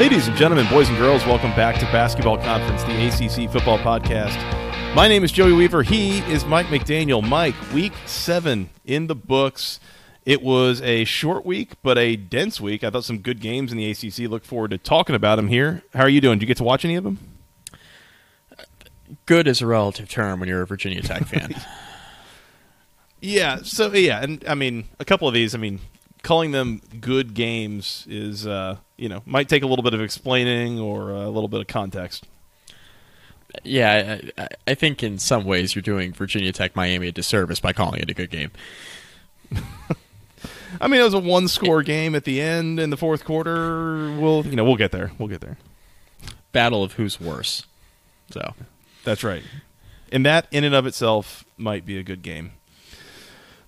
Ladies and gentlemen, boys and girls, welcome back to Basketball Conference, the ACC football podcast. My name is Joey Weaver. He is Mike McDaniel. Mike, week seven in the books. It was a short week, but a dense week. I thought some good games in the ACC. Look forward to talking about them here. How are you doing? Did you get to watch any of them? Good is a relative term when you're a Virginia Tech fan. yeah. So yeah, and I mean, a couple of these. I mean, calling them good games is, uh, you know, might take a little bit of explaining or a little bit of context. Yeah, I, I think in some ways you're doing Virginia Tech Miami a disservice by calling it a good game. I mean, it was a one-score game at the end in the fourth quarter. We'll, you know, we'll get there. We'll get there. Battle of who's worse. So that's right, and that in and of itself might be a good game.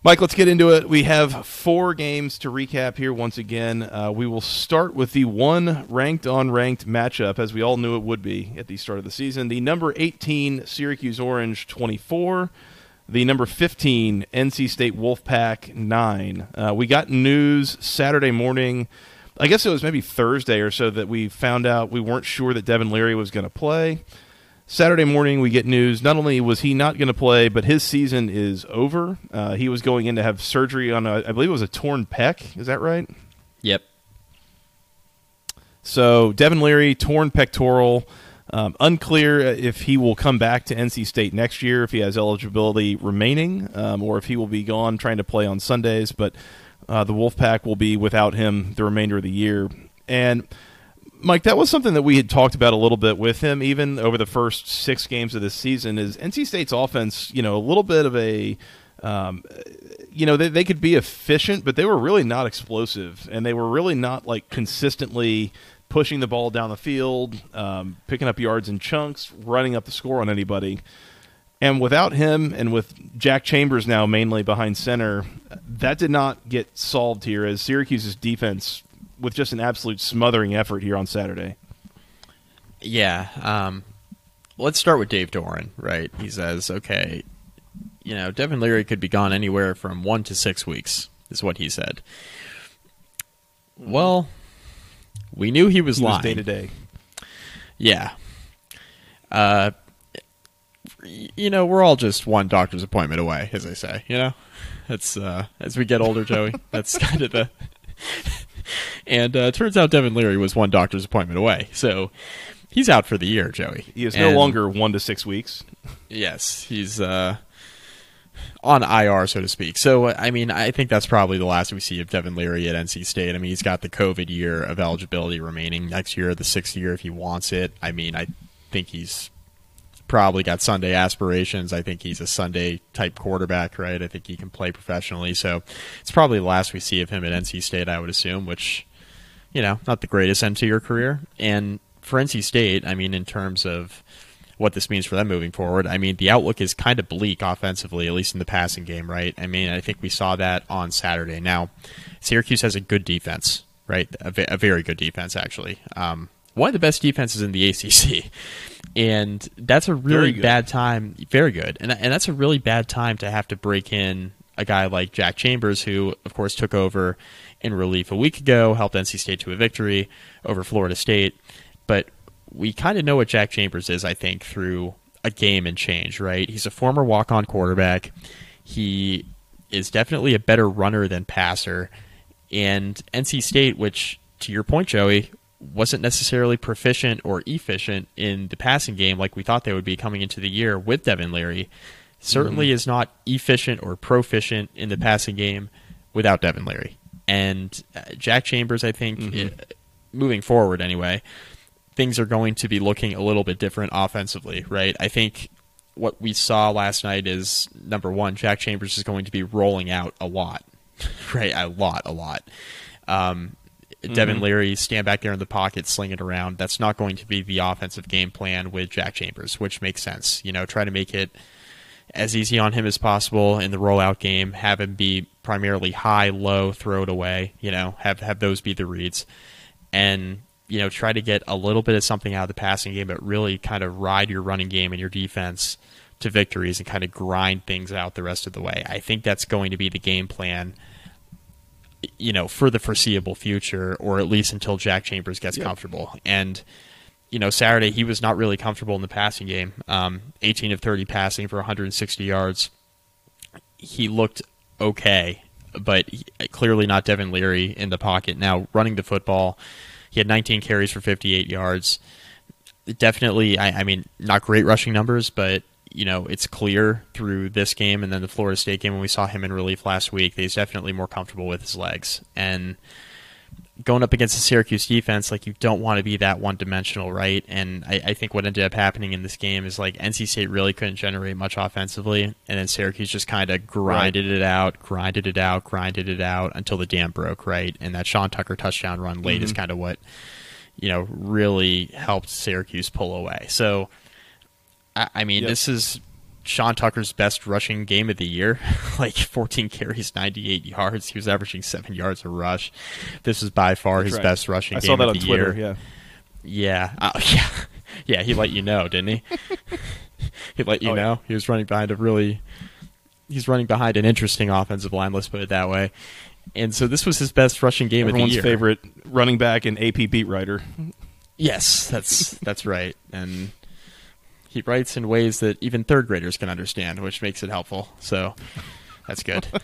Mike, let's get into it. We have four games to recap here once again. Uh, we will start with the one ranked on ranked matchup, as we all knew it would be at the start of the season. The number 18 Syracuse Orange 24, the number 15 NC State Wolfpack 9. Uh, we got news Saturday morning. I guess it was maybe Thursday or so that we found out we weren't sure that Devin Leary was going to play. Saturday morning, we get news. Not only was he not going to play, but his season is over. Uh, he was going in to have surgery on, a, I believe it was a torn pec. Is that right? Yep. So Devin Leary, torn pectoral. Um, unclear if he will come back to NC State next year, if he has eligibility remaining, um, or if he will be gone trying to play on Sundays. But uh, the Wolfpack will be without him the remainder of the year. And Mike, that was something that we had talked about a little bit with him, even over the first six games of this season. Is NC State's offense, you know, a little bit of a, um, you know, they, they could be efficient, but they were really not explosive, and they were really not like consistently pushing the ball down the field, um, picking up yards in chunks, running up the score on anybody. And without him, and with Jack Chambers now mainly behind center, that did not get solved here as Syracuse's defense with just an absolute smothering effort here on Saturday. Yeah. Um, let's start with Dave Doeren, right? He says, okay, you know, Devin Leary could be gone anywhere from one to six weeks, is what he said. Well, we knew he was he lying. Day to day. Yeah. Uh, you know, we're all just one doctor's appointment away, as I say. You know, it's uh, as we get older, Joey. That's kind of the and uh, turns out Devin Leary was one doctor's appointment away. So he's out for the year, Joey. He is and, no longer one to six weeks. Yes, he's uh, on IR, so to speak. So, I mean, I think that's probably the last we see of Devin Leary at NC State. I mean, he's got the COVID year of eligibility remaining next year, the sixth year if he wants it. I mean, I think he's probably got Sunday aspirations. I think he's a Sunday type quarterback, right? I think he can play professionally. So it's probably the last we see of him at NC State, I would assume, which, you know, not the greatest end to your career. And for NC State, I mean, in terms of what this means for them moving forward, I mean, the outlook is kind of bleak offensively, at least in the passing game, right? I mean, I think we saw that on Saturday. Now, Syracuse has a good defense, right? A, very good defense, actually. Um, one of the best defenses in the ACC. And that's a really bad time. Very good. And, and that's a really bad time to have to break in a guy like Jack Chambers, who, of course, took over in relief a week ago, helped NC State to a victory over Florida State. But we kind of know what Jack Chambers is, I think, through a game and change, right? He's a former walk on quarterback. He is definitely a better runner than passer. And NC State, which, to your point, Joey, wasn't necessarily proficient or efficient in the passing game like we thought they would be coming into the year with Devin Leary. Certainly mm-hmm. is not efficient or proficient in the passing game without Devin Leary. And uh, Jack Chambers, I think, mm-hmm. it, moving forward anyway, things are going to be looking a little bit different offensively, right? I think what we saw last night is number one, Jack Chambers is going to be rolling out a lot, right? A lot, a lot. Um, mm-hmm. Devin Leary stand back there in the pocket, sling it around. That's not going to be the offensive game plan with Jack Chambers, which makes sense. You know, try to make it as easy on him as possible in the rollout game. Have him be primarily high, low, throw it away. You know, have have those be the reads, and you know try to get a little bit of something out of the passing game, but really kind of ride your running game and your defense to victories and kind of grind things out the rest of the way. I think that's going to be the game plan. You know, for the foreseeable future, or at least until Jack Chambers gets yep. comfortable. And you know, Saturday he was not really comfortable in the passing game. Um, 18 of 30 passing for 160 yards. He looked okay, but he, clearly not Devin Leary in the pocket. Now running the football, he had 19 carries for 58 yards. Definitely, I, I mean, not great rushing numbers, but you know, it's clear through this game and then the Florida State game when we saw him in relief last week, that he's definitely more comfortable with his legs. And going up against the Syracuse defense, like you don't want to be that one dimensional, right? And I, I, think what ended up happening in this game is like NC State really couldn't generate much offensively, and then Syracuse just kind of grinded right. it out, grinded it out, grinded it out until the dam broke, right? And that Sean Tucker touchdown run late mm-hmm. is kind of what you know really helped Syracuse pull away. So, I, I mean, yep. this is Sean Tucker's best rushing game of the year, like 14 carries, 98 yards. He was averaging seven yards a rush. This is by far That's his right. best rushing I game of the Twitter, year. Yeah, yeah, uh, yeah, yeah. He let you know, didn't he? he let you oh, know yeah. he was running behind a really. He's running behind an interesting offensive line. Let's put it that way. And so this was his best rushing game Everyone's of the year. Everyone's favorite running back and AP beat writer. Yes, that's that's right. And he writes in ways that even third graders can understand, which makes it helpful. So that's good.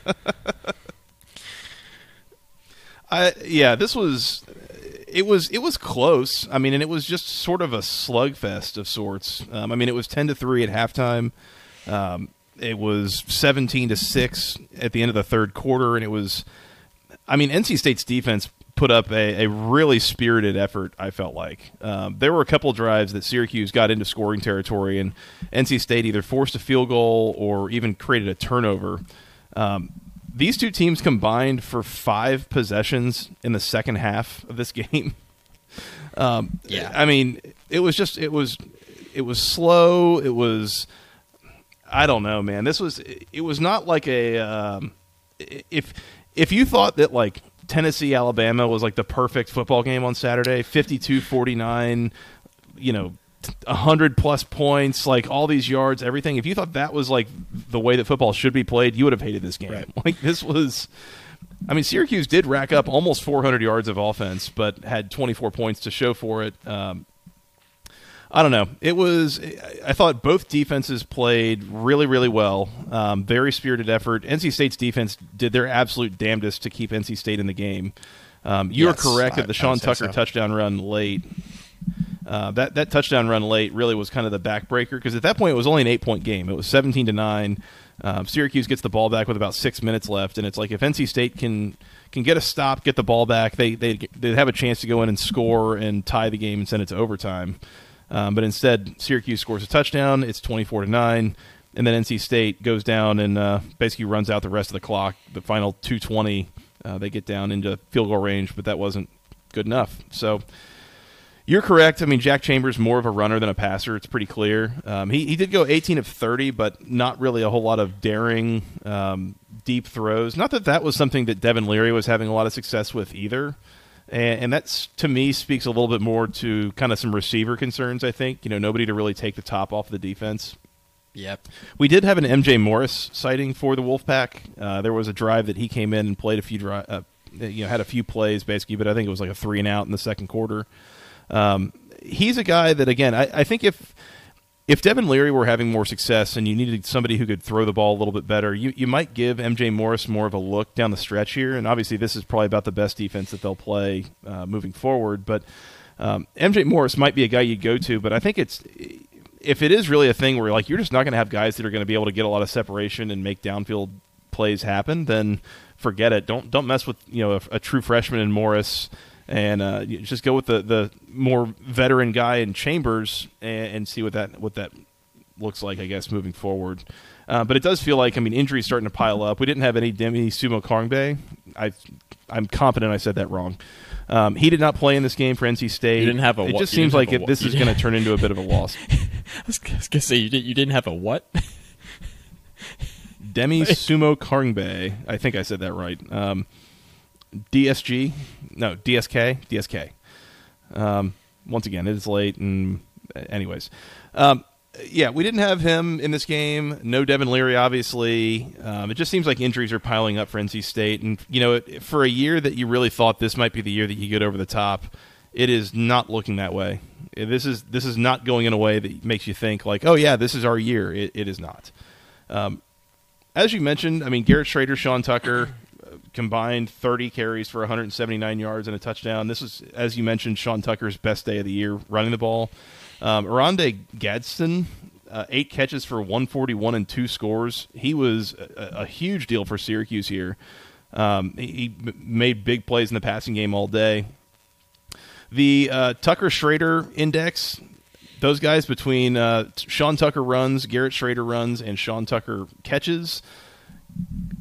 I yeah, this was it was it was close. I mean, and it was just sort of a slugfest of sorts. Um, I mean, it was ten to three at halftime. Um, it was seventeen to six at the end of the third quarter, and it was. I mean, NC State's defense put up a, a really spirited effort. I felt like um, there were a couple drives that Syracuse got into scoring territory, and NC State either forced a field goal or even created a turnover. Um, these two teams combined for five possessions in the second half of this game. Um, yeah, I mean, it was just it was it was slow. It was I don't know, man. This was it was not like a um, if if you thought that like Tennessee Alabama was like the perfect football game on Saturday. 52 49 you know 100 plus points like all these yards everything. If you thought that was like the way that football should be played you would have hated this game. Right. like this was I mean Syracuse did rack up almost 400 yards of offense but had 24 points to show for it. Um, I don't know. It was. I thought both defenses played really, really well. Um, very spirited effort. NC State's defense did their absolute damnedest to keep NC State in the game. Um, you yes, are correct that the Sean Tucker so. touchdown run late. Uh, that that touchdown run late really was kind of the backbreaker because at that point it was only an eight point game. It was seventeen to nine. Um, Syracuse gets the ball back with about six minutes left, and it's like if NC State can can get a stop, get the ball back, they they they have a chance to go in and score and tie the game and send it to overtime. Um, but instead, Syracuse scores a touchdown. It's 24 to 9. And then NC State goes down and uh, basically runs out the rest of the clock. The final 220, uh, they get down into field goal range, but that wasn't good enough. So you're correct. I mean, Jack Chambers more of a runner than a passer. It's pretty clear. Um, he, he did go 18 of 30, but not really a whole lot of daring, um, deep throws. Not that that was something that Devin Leary was having a lot of success with either and, and that's to me speaks a little bit more to kind of some receiver concerns. I think you know nobody to really take the top off the defense. Yep. We did have an MJ Morris sighting for the Wolfpack. Uh, there was a drive that he came in and played a few uh, you know, had a few plays basically, but I think it was like a three and out in the second quarter. Um, he's a guy that again, I, I think if if Devin Leary were having more success and you needed somebody who could throw the ball a little bit better, you, you might give MJ Morris more of a look down the stretch here. And obviously, this is probably about the best defense that they'll play uh, moving forward. But um, MJ Morris might be a guy you'd go to, but I think it's if it is really a thing where like you're just not going to have guys that are going to be able to get a lot of separation and make downfield plays happen, then forget it. Don't don't mess with you know a, a true freshman in Morris and uh, just go with the, the more veteran guy in Chambers and, and, see what that what that looks like, I guess, moving forward. Uh, but it does feel like, I mean, injuries starting to pile up. We didn't have any Demie Sumo I, I'm confident I said that wrong. Um, he did not play in this game for NC State. You didn't have a. It what? just You seems like it, this is going to turn into a bit of a loss. I was gonna say you, did, you didn't have a what? Demie Sumo Karngbe. I think I said that right. Um, DSG. No, DSK. DSK. Um, once again, it is late. And, anyways. Um, yeah, we didn't have him in this game. No Devin Leary, obviously. Um, it just seems like injuries are piling up for NC State. And, you know, for a year that you really thought this might be the year that you get over the top, it is not looking that way. This is this is not going in a way that makes you think like, oh yeah, this is our year. It, it is not. Um, as you mentioned, I mean Garrett Shrader, Sean Tucker uh, combined 30 carries for 179 yards and a touchdown. This is, as you mentioned, Sean Tucker's best day of the year running the ball. Um, Oronde Gadsden, uh, eight catches for 141 and two scores. He was a, a huge deal for Syracuse here. Um, he, he made big plays in the passing game all day. The uh, Tucker Shrader index, those guys between uh, Sean Tucker runs, Garrett Shrader runs, and Sean Tucker catches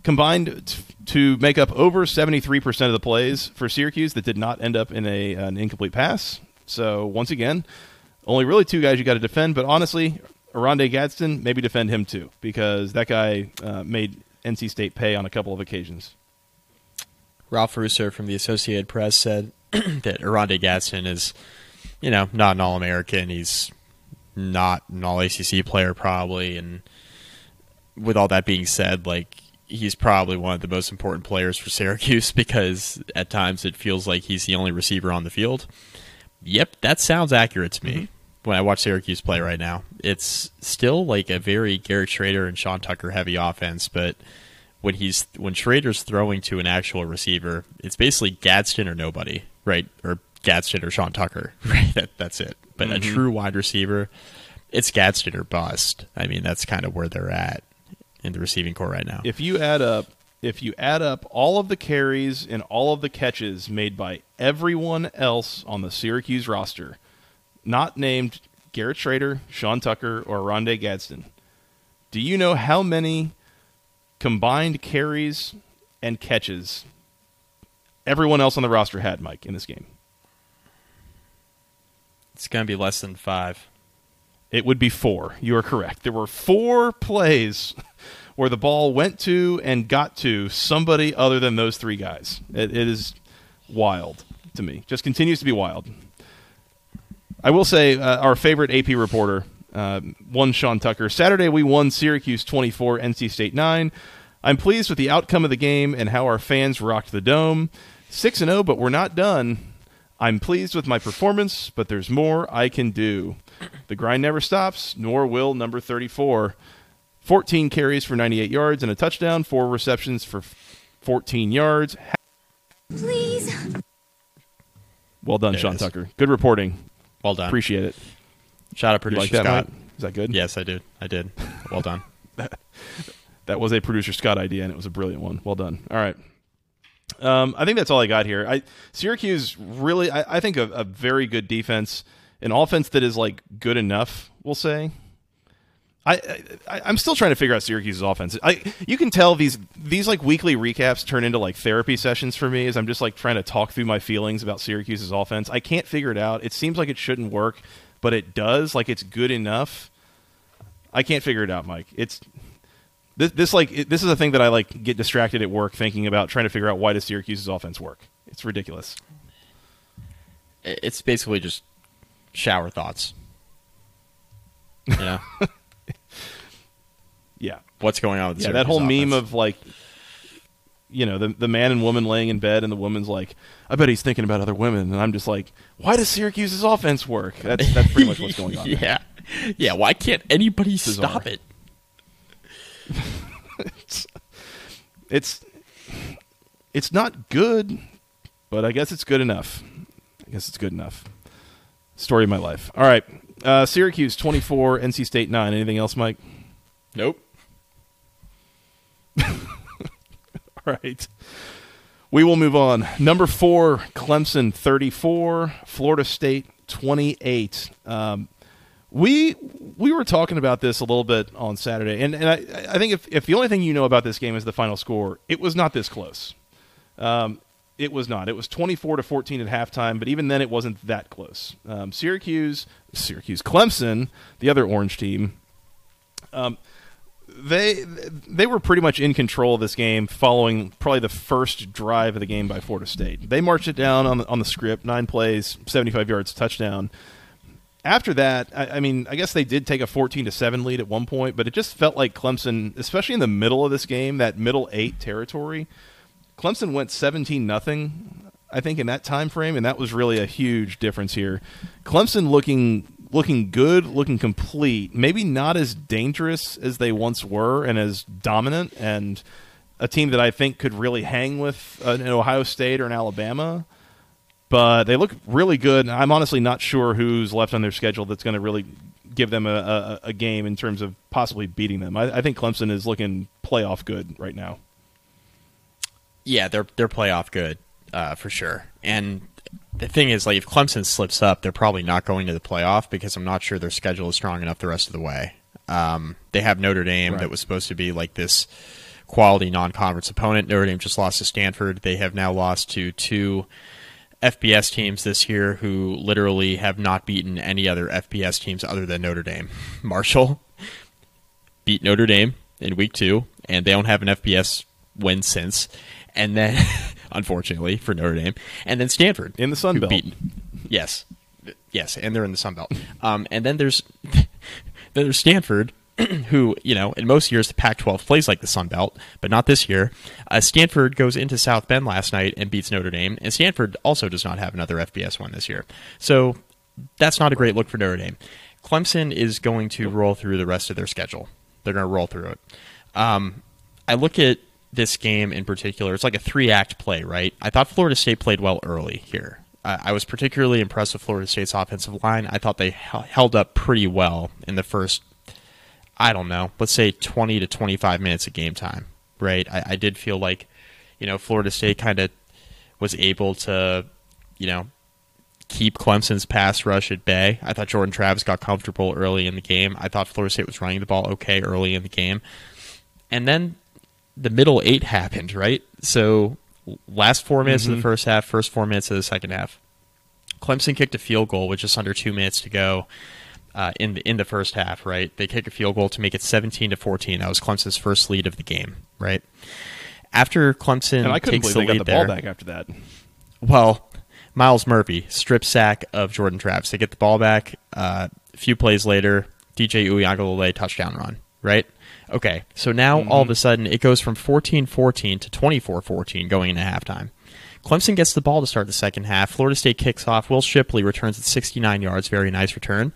combined t- to make up over 73% of the plays for Syracuse that did not end up in a, an incomplete pass. So, once again, only really two guys you got to defend, but honestly, Oronde Gadsden, maybe defend him too, because that guy uh, made NC State pay on a couple of occasions. Ralph Russo from the Associated Press said that Oronde Gadsden is, you know, not an All American. He's not an All ACC player, probably. And with all that being said, like, he's probably one of the most important players for Syracuse because at times it feels like he's the only receiver on the field. Yep, that sounds accurate to me mm-hmm. when I watch Syracuse play right now. It's still like a very Garrett Shrader and Sean Tucker heavy offense, but when he's when Shrader's throwing to an actual receiver, it's basically Gadsden or nobody, right? Or Gadsden or Sean Tucker, right? That, that's it. But a mm-hmm. true wide receiver, it's Gadsden or bust. I mean, that's kind of where they're at in the receiving corps right now. If you add up if you add up all of the carries and all of the catches made by everyone else on the Syracuse roster, not named Garrett Shrader, Sean Tucker, or Rondé Gadsden, do you know how many combined carries and catches everyone else on the roster had, Mike, in this game? It's going to be less than five. It would be four. You are correct. There were four plays where the ball went to and got to somebody other than those three guys. It, it is wild to me. Just continues to be wild. I will say uh, our favorite AP reporter, uh, one Sean Tucker. Saturday we won Syracuse 24, NC State 9. I'm pleased with the outcome of the game and how our fans rocked the dome. 6 and 0, but we're not done. I'm pleased with my performance, but there's more I can do. The grind never stops, nor will number 34. 14 carries for 98 yards and a touchdown, four receptions for 14 yards. Please. Well done, There Sean. Tucker. Good reporting. Well done. Appreciate it. Shout out You producer like that, Scott. Mike? Is that good? Yes, I did. I did. Well done. That was a producer Scott idea, and it was a brilliant one. Well done. All right. Um, I think that's all I got here. I Syracuse really, I, I think a, a very good defense, an offense that is like good enough. We'll say. I, I I'm still trying to figure out Syracuse's offense. I you can tell these these like weekly recaps turn into like therapy sessions for me as I'm just like trying to talk through my feelings about Syracuse's offense. I can't figure it out. It seems like it shouldn't work, but it does. Like it's good enough. I can't figure it out, Mike. It's this, this like this is a thing that I like get distracted at work thinking about trying to figure out why does Syracuse's offense work. It's ridiculous. it's basically just shower thoughts. Yeah. Yeah, What's going on with yeah. That whole meme of like, you know, the the man and woman laying in bed, and the woman's like, "I bet he's thinking about other women," and I'm just like, "Why does Syracuse's offense work?" That's that's pretty much what's going on. there. yeah. Yeah, why can't anybody stop it? it's, It's it's not good, but I guess it's good enough. I guess it's good enough. Story of my life. All right, uh, Syracuse 24, NC State 9. Anything else, Mike? Nope. All right. We will move on. Number four, Clemson 34, Florida State 28. Um, We we were talking about this a little bit on Saturday, and, and I, I think if, if the only thing you know about this game is the final score, it was not this close. Um, it was not. It was 24 to 14 at halftime, but even then it wasn't that close. Um, Syracuse, Syracuse, Clemson, the other orange team, um, they they were pretty much in control of this game following probably the first drive of the game by Florida State. They marched it down on the, on the script, nine plays, 75 yards, touchdown. After that, I, I mean, I guess they did take a 14 to 7 lead at one point, but it just felt like Clemson, especially in the middle of this game, that middle eight territory, Clemson went 17 nothing I think in that time frame and that was really a huge difference here. Clemson looking looking good, looking complete, maybe not as dangerous as they once were and as dominant and a team that I think could really hang with an Ohio State or an Alabama. But they look really good. and I'm honestly not sure who's left on their schedule that's going to really give them a, a, a, game in terms of possibly beating them. I, I think Clemson is looking playoff good right now. Yeah, they're they're playoff good uh, for sure. And the thing is, like, if Clemson slips up, they're probably not going to the playoff because I'm not sure their schedule is strong enough the rest of the way. Um, they have Notre Dame right. that was supposed to be like this quality non-conference opponent. Notre Dame just lost to Stanford. They have now lost to two FBS teams this year who literally have not beaten any other FBS teams other than Notre Dame. Marshall beat Notre Dame in week two, and they don't have an FBS win since. And then unfortunately for Notre Dame, and then Stanford in the Sun Belt. Beat, yes, yes, and they're in the Sun Belt. Um, and then there's then there's Stanford, who you know in most years the Pac-12 plays like the Sun Belt, but not this year. Uh, Stanford goes into South Bend last night and beats Notre Dame, and Stanford also does not have another FBS one this year. So that's not a great look for Notre Dame. Clemson is going to roll through the rest of their schedule. They're going to roll through it. Um, I look at this game in particular, it's like a three act play, right? I thought Florida State played well early here. I was particularly impressed with Florida State's offensive line. I thought they held up pretty well in the first, I don't know, let's say 20 to 25 minutes of game time, right? I, I did feel like, you know, Florida State kind of was able to, you know, keep Clemson's pass rush at bay. I thought Jordan Travis got comfortable early in the game. I thought Florida State was running the ball okay early in the game. And then the middle eight happened, right? So last four minutes mm-hmm. of the mm-hmm. first half, first four minutes of the second half. Clemson kicked a field goal with just under two minutes to go uh, in the in the first half. Right, they kick a field goal to make it seventeen to fourteen. That was Clemson's first lead of the game. Right after Clemson and I couldn't takes believe the they lead got the there, ball back after that. Well, Myles Murphy strip sack of Jordan Travis. They get the ball back. Uh, a few plays later, DJ Uiagalelei touchdown run. Right Okay, so now mm-hmm. all of a sudden it goes from 14-14 to 24-14 going into halftime. Clemson gets the ball to start the second half. Florida State kicks off. Will Shipley returns at 69 yards. Very nice return.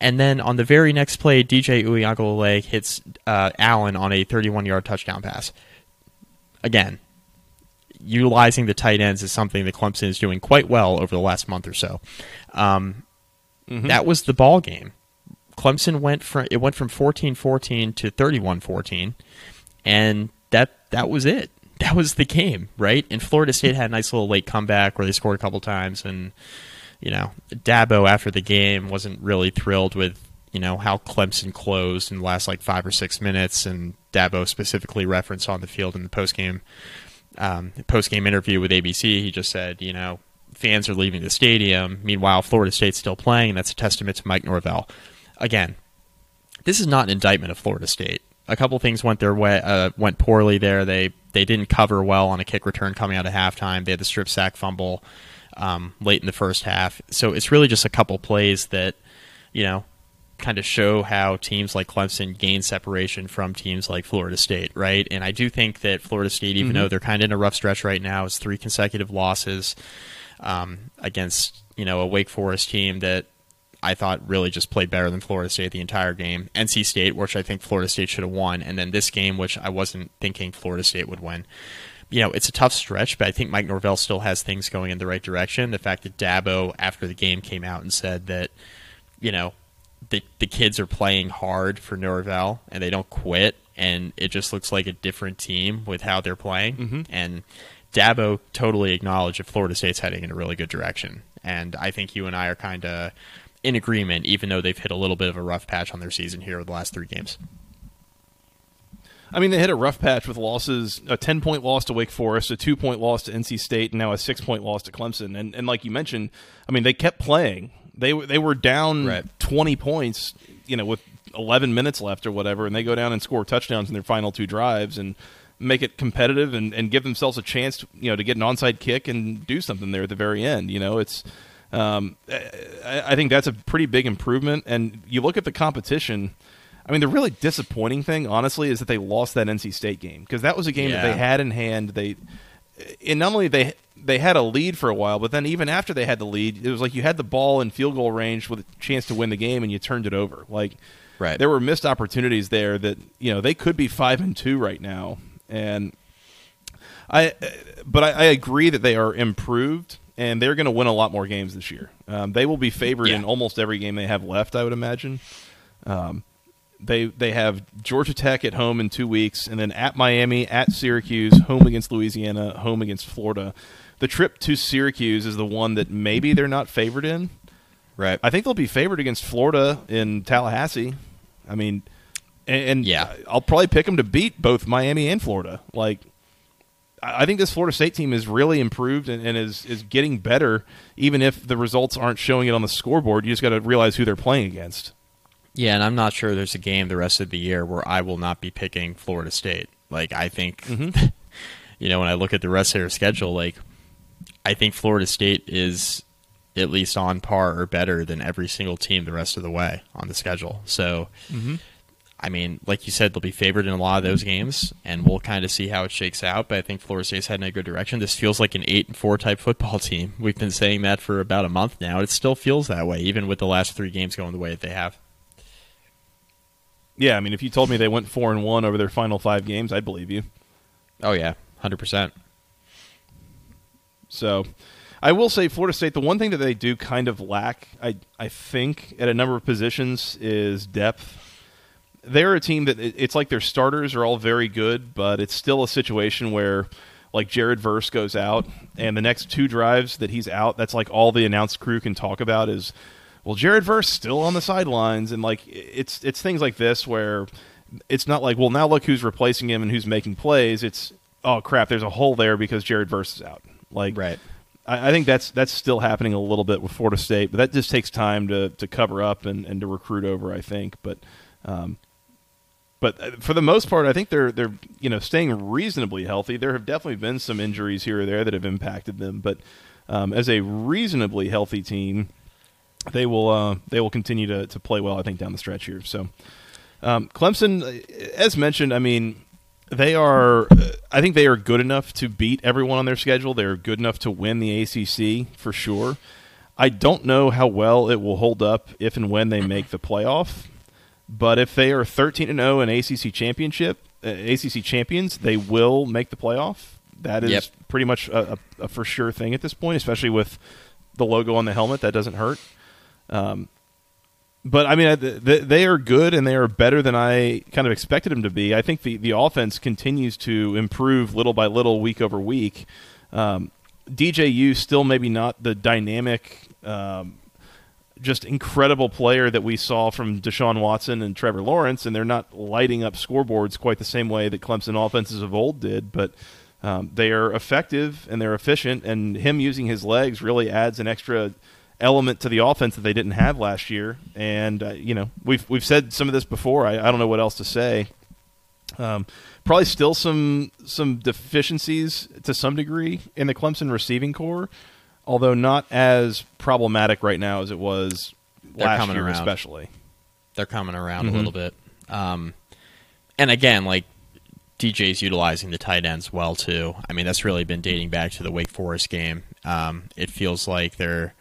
And then on the very next play, DJ Uiagalelei hits uh, Allen on a 31-yard touchdown pass. Again, utilizing the tight ends is something that Clemson is doing quite well over the last month or so. Um, mm-hmm. That was the ball game. Clemson went from it went from 14-14 to 31-14 and that that was it. That was the game, right? And Florida State had a nice little late comeback where they scored a couple times and you know, Dabo after the game wasn't really thrilled with, you know, how Clemson closed in the last like 5 or 6 minutes and Dabo specifically referenced on the field in the post-game um, post-game interview with ABC, he just said, you know, fans are leaving the stadium. Meanwhile, Florida State's still playing. And that's a testament to Mike Norvell again, this is not an indictment of Florida State. A couple things went their way, uh, went poorly there. They they didn't cover well on a kick return coming out of halftime. They had the strip sack fumble um, late in the first half. So it's really just a couple plays that you know kind of show how teams like Clemson gain separation from teams like Florida State, right? And I do think that Florida State, even mm-hmm. though they're kind of in a rough stretch right now, is three consecutive losses um, against you know a Wake Forest team that I thought really just played better than Florida State the entire game. NC State, which I think Florida State should have won, and then this game, which I wasn't thinking Florida State would win. You know, it's a tough stretch, but I think Mike Norvell still has things going in the right direction. The fact that Dabo, after the game, came out and said that, you know, the the kids are playing hard for Norvell and they don't quit, and it just looks like a different team with how they're playing. Mm-hmm. And Dabo totally acknowledged that Florida State's heading in a really good direction. And I think you and I are kind of in agreement, even though they've hit a little bit of a rough patch on their season here over the last three games. I mean, they hit a rough patch with losses: a ten point loss to Wake Forest, a two point loss to NC State, and now a six point loss to Clemson. And and like you mentioned, I mean, they kept playing. They they were down Right. twenty points, you know, with eleven minutes left or whatever, and they go down and score touchdowns in their final two drives and make it competitive and, and give themselves a chance, to, you know, to get an onside kick and do something there at the very end. You know, it's. Um, I, I think that's a pretty big improvement. And you look at the competition. I mean, the really disappointing thing, honestly, is that they lost that NC State game because that was a game that they had in hand. They, and not only they they had a lead for a while, but then even after they had the lead, it was like you had the ball in field goal range with a chance to win the game, and you turned it over. Like, Right. there were missed opportunities there that you know they could be five and two right now, and I, but I, I agree that they are improved. And they're going to win a lot more games this year. Um, they will be favored Yeah. in almost every game they have left, I would imagine. They they have Georgia Tech at home in two weeks, and then at Miami, at Syracuse, home against Louisiana, home against Florida. The trip to Syracuse is the one that maybe they're not favored in. Right. I think they'll be favored against Florida in Tallahassee. I mean, and, and Yeah. I'll probably pick them to beat both Miami and Florida. Like, I think this Florida State team is really improved and, and is is getting better, even if the results aren't showing it on the scoreboard. You just got to realize who they're playing against. Yeah, and I'm not sure there's a game the rest of the year where I will not be picking Florida State. Like I think, mm-hmm. you know, when I look at the rest of their schedule, like I think Florida State is at least on par or better than every single team the rest of the way on the schedule. So, mm-hmm. I mean, like you said, they'll be favored in a lot of those games, and we'll kind of see how it shakes out. But I think Florida State's heading in a good direction. This feels like an eight and four type football team. We've been saying that for about a month now. It still feels that way, even with the last three games going the way that they have. Yeah, I mean, if you told me they went four and one over their final five games, I'd believe you. Oh yeah, hundred percent. So, I will say Florida State. The one thing that they do kind of lack, I I think, at a number of positions is depth. They're a team that it's like their starters are all very good, but it's still a situation where, like Jared Verse goes out, and the next two drives that he's out, that's like all the announced crew can talk about is, well, Jared Verse still on the sidelines, and like it's it's things like this where it's not like, well, now look who's replacing him and who's making plays. It's oh crap, there's a hole there because Jared Verse is out. Like Right. I, I think that's that's still happening a little bit with Florida State, but that just takes time to, to cover up and, and to recruit over. I think, but um, but uh, for the most part, I think they're they're you know staying reasonably healthy. There have definitely been some injuries here or there that have impacted them, but um, as a reasonably healthy team, they will uh, they will continue to, to play well. I think down the stretch here. So um, Clemson, uh, as mentioned, I mean they are. uh, I think they are good enough to beat everyone on their schedule. They're good enough to win the ACC for sure. I don't know how well it will hold up if and when they make the playoff. But if they are 13 and 0 in ACC championship, uh, ACC champions, they will make the playoff. That is Yep. pretty much a, a, a for sure thing at this point, especially with the logo on the helmet. That doesn't hurt. Um, but I mean, I- th- th- they are good and they are better than I kind of expected them to be. I think the, the offense continues to improve little by little, week over week. Um, DJU still maybe not the dynamic, um, just incredible player that we saw from Deshaun Watson and Trevor Lawrence, and they're not lighting up scoreboards quite the same way that Clemson offenses of old did, but. Um, they are effective and they're efficient, and him using his legs really adds an extra element to the offense that they didn't have last year. And uh, you know, we've we've said some of this before. I, I don't know what else to say. Um, probably still some some deficiencies to some degree in the Clemson receiving corps, although not as problematic right now as it was They're last coming year, around. especially. They're coming around Mhm. a little bit. Um, and again, like DJ's utilizing the tight ends well too. I mean, that's really been dating back to the Wake Forest game. Um, it feels like they're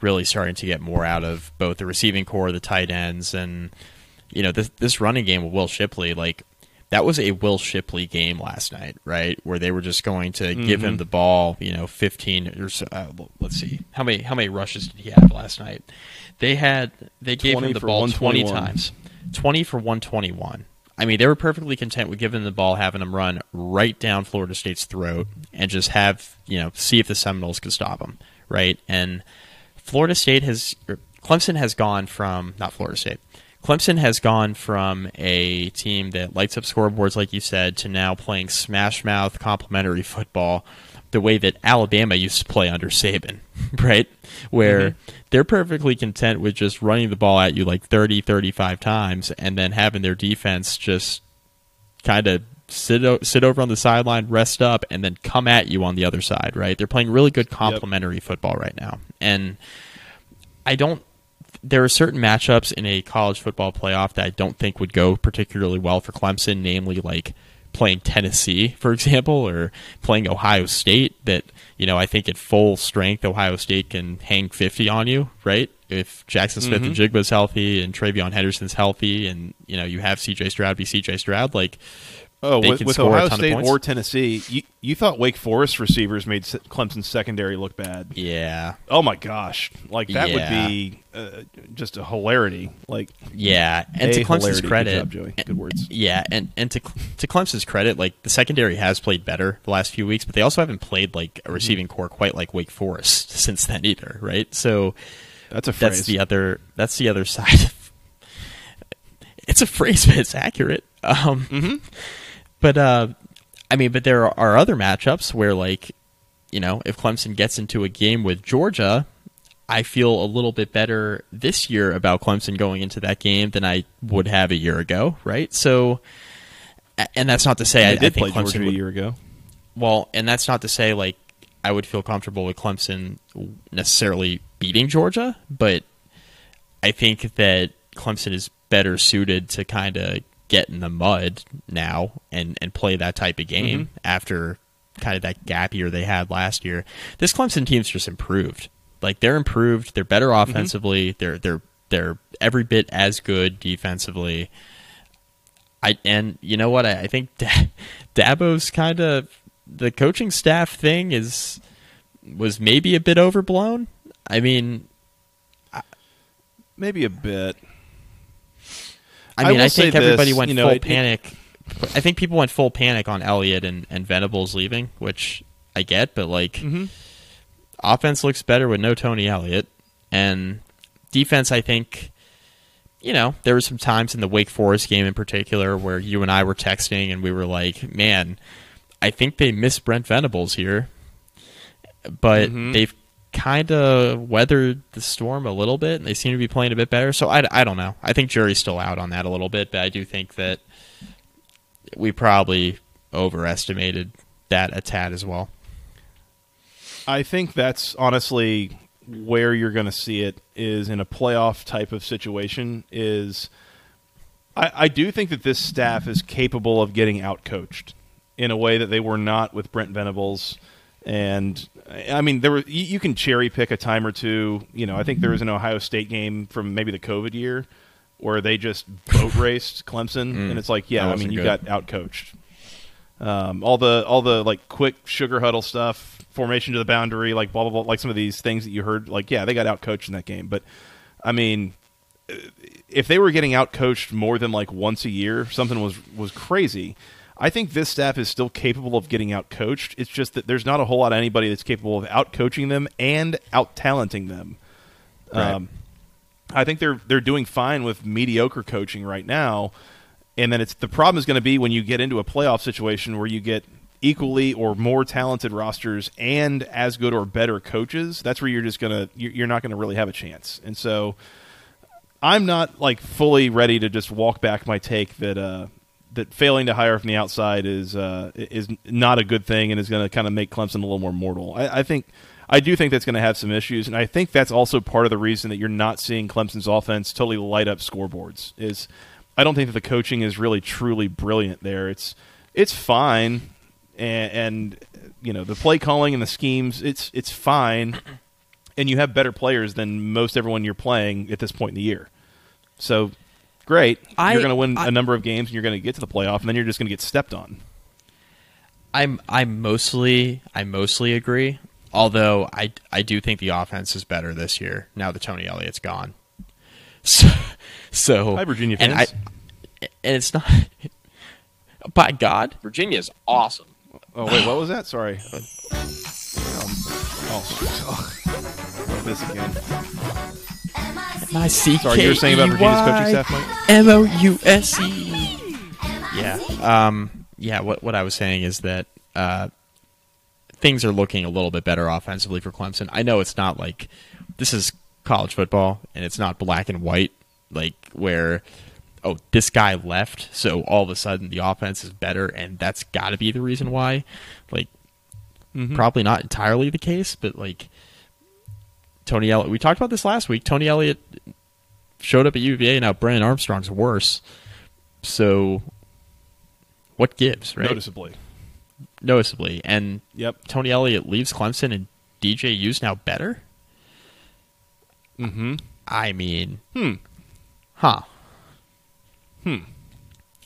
really starting to get more out of both the receiving corps, the tight ends, and you know this this running game with Will Shipley. Like that was a Will Shipley game last night, right? Where they were just going to give him the ball, you know, fifteen or so, uh, let's see, how many how many rushes did he have last night? They had they gave him the ball twenty times, twenty for one twenty one. I mean, they were perfectly content with giving the ball, having him run right down Florida State's throat, and just have you know see if the Seminoles could stop him, right? And Florida State has, Clemson has gone from not Florida State. Clemson has gone from a team that lights up scoreboards, like you said, to now playing smash mouth complimentary football the way that Alabama used to play under Saban, right? Where mm-hmm. they're perfectly content with just running the ball at you like 30, 35 times and then having their defense just kind of sit o- sit over on the sideline, rest up, and then come at you on the other side, right? They're playing really good complementary yep. football right now. And I don't there are certain matchups in a college football playoff that I don't think would go particularly well for Clemson, namely like playing Tennessee, for example, or playing Ohio State that, you know, I think at full strength Ohio State can hang 50 on you, right? If Jackson Smith mm-hmm. and Jigba's healthy and TreVeyon Henderson's healthy and, you know, you have CJ Stroud be CJ Stroud, like Oh, with, with Ohio State or Tennessee, you, you thought Wake Forest receivers made Clemson's secondary look bad. Yeah. Oh my gosh, like that yeah. would be uh, just a hilarity. Like yeah, and to Clemson's hilarity. credit, Good, job, Joey. Good words. Yeah, and and to to Clemson's credit, like the secondary has played better the last few weeks, but they also haven't played like a mm-hmm. receiving mm-hmm. corps quite like Wake Forest since then either, right? So that's a phrase. that's the other that's the other side. it's a phrase, but it's accurate. Um, mm-hmm but uh, I mean, but there are other matchups where, like, you know, if Clemson gets into a game with Georgia, I feel a little bit better this year about Clemson going into that game than I would have a year ago, right? So, and that's not to say I, did I think play Clemson Georgia would, a year ago. Well, and that's not to say like I would feel comfortable with Clemson necessarily beating Georgia, but I think that Clemson is better suited to kind of get in the mud now and and play that type of game mm-hmm. after kind of that gap year they had last year. This Clemson team's just improved. Like they're improved. They're better mm-hmm. offensively. Mm-hmm. They're they're they're every bit as good defensively. I and you know what? I, I think Dabo's kind of the coaching staff thing is was maybe a bit overblown. I mean, maybe a bit. I mean, I, I think everybody this, went you know, full it, panic. It, I think people went full panic on Elliott and, and Venables leaving, which I get, but like, mm-hmm. offense looks better with no Tony Elliott, and defense, I think. You know, there were some times in the Wake Forest game in particular where you and I were texting and we were like, "Man, I think they miss Brent Venables here." But mm-hmm. they've kind of weathered the storm a little bit, and they seem to be playing a bit better. So I, I don't know. I think jury's still out on that a little bit, but I do think that we probably overestimated that a tad as well. I think that's honestly where you're going to see it is in a playoff type of situation. Is I, I do think that this staff is capable of getting outcoached in a way that they were not with Brent Venables and I mean, there were you, you, can cherry pick a time or two. You know, I think there was an Ohio State game from maybe the COVID year where they just boat raced Clemson, mm, and it's like, yeah, I mean, you good. got out coached. Um, all the all the like quick sugar huddle stuff, formation to the boundary, like blah blah blah, like some of these things that you heard, like yeah, they got out coached in that game. But I mean, if they were getting out coached more than like once a year, something was was crazy. I think this staff is still capable of getting out coached. It's just that there's not a whole lot of anybody that's capable of out coaching them and out talenting them. Right. Um, I think they're they're doing fine with mediocre coaching right now, and then it's the problem is going to be when you get into a playoff situation where you get equally or more talented rosters and as good or better coaches. That's where you're just gonna you're not going to really have a chance. And so, I'm not like fully ready to just walk back my take that uh, that failing to hire from the outside is uh, is not a good thing and is going to kind of make Clemson a little more mortal. I, I think I do think that's going to have some issues, and I think that's also part of the reason that you're not seeing Clemson's offense totally light up scoreboards. Is I don't think that the coaching is really truly brilliant there. It's it's fine, and, and you know the play calling and the schemes. It's it's fine, and you have better players than most everyone you're playing at this point in the year. So great. I, you're going to win I, a number of games and you're going to get to the playoff, and then you're just going to get stepped on. I'm I mostly I mostly agree. Although I I do think the offense is better this year now that Tony Elliott's gone. So, so hi Virginia fans. And, I, and it's not. By God, Virginia is awesome. Oh wait, what was that? Sorry. Um, oh, oh, this again. M I C K. Sorry, you were saying about Virginia's coaching staff, Mike? M O U S E. Yeah. Um. Yeah. What What I was saying is that uh, things are looking a little bit better offensively for Clemson. I know it's not like this is college football and it's not black and white like where oh this guy left so all of a sudden the offense is better and that's got to be the reason why like probably not entirely the case but like Tony Elliott we talked about this last week Tony Elliott showed up at UVA now Brennan Armstrong's worse so what gives right Noticeably. noticeably and Yep. Tony Elliott leaves Clemson and DJ DJU's now better Mm-hmm. I mean Hmm. Huh. Hmm.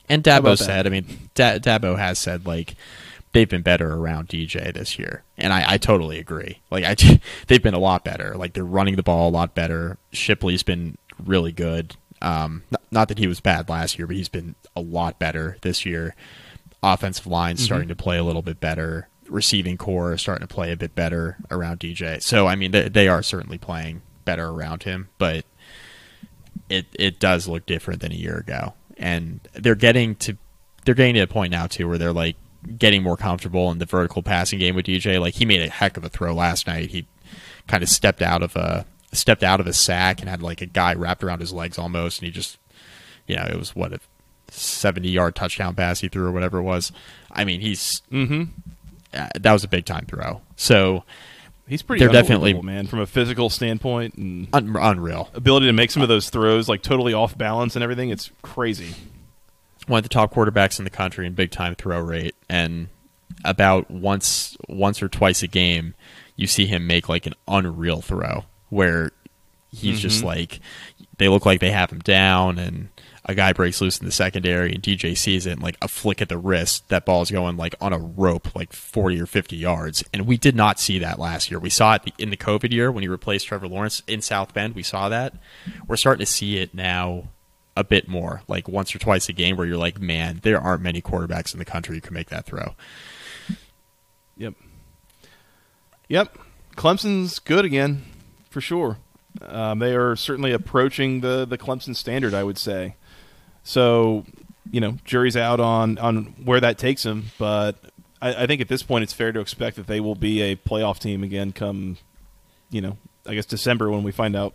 And Dabo said, I mean, da- Dabo has said like they've been better around DJ this year, and I, I totally agree. Like I, they've been a lot better. Like they're running the ball a lot better. Shipley's been really good. Um, not, not that he was bad last year, but he's been a lot better this year. Offensive line Mm-hmm. starting to play a little bit better. Receiving corps starting to play a bit better around DJ. So I mean, they, they are certainly playing better around him, but it it does look different than a year ago, and they're getting to they're getting to a point now too where they're like getting more comfortable in the vertical passing game with DJ. Like he made a heck of a throw last night. He kind of stepped out of a stepped out of a sack and had like a guy wrapped around his legs almost, and he just you know it was what a seventy yard touchdown pass he threw or whatever it was. I mean he's Mm-hmm. uh, that was a big time throw. So He's pretty They're definitely- man from a physical standpoint and un- unreal. ability to make some of those throws like totally off balance and everything. It's crazy. One of the top quarterbacks in the country in big time throw rate and about once once or twice a game you see him make like an unreal throw where he's just mm-hmm. like they look like they have him down and a guy breaks loose in the secondary and DJ sees it and like a flick at the wrist that ball's going like on a rope like 40 or 50 yards. And we did not see that last year. We saw it in the covid year when he replaced Trevor Lawrence in South Bend. We saw that. We're starting to see it now a bit more, like once or twice a game, where you're like, man, there aren't many quarterbacks in the country who can make that throw. Yep. Yep. Clemson's good again, for sure. Um, they are certainly approaching the, the Clemson standard, I would say. So, you know, jury's out on, on where that takes them, but I, I think at this point it's fair to expect that they will be a playoff team again come, you know, I guess December when we find out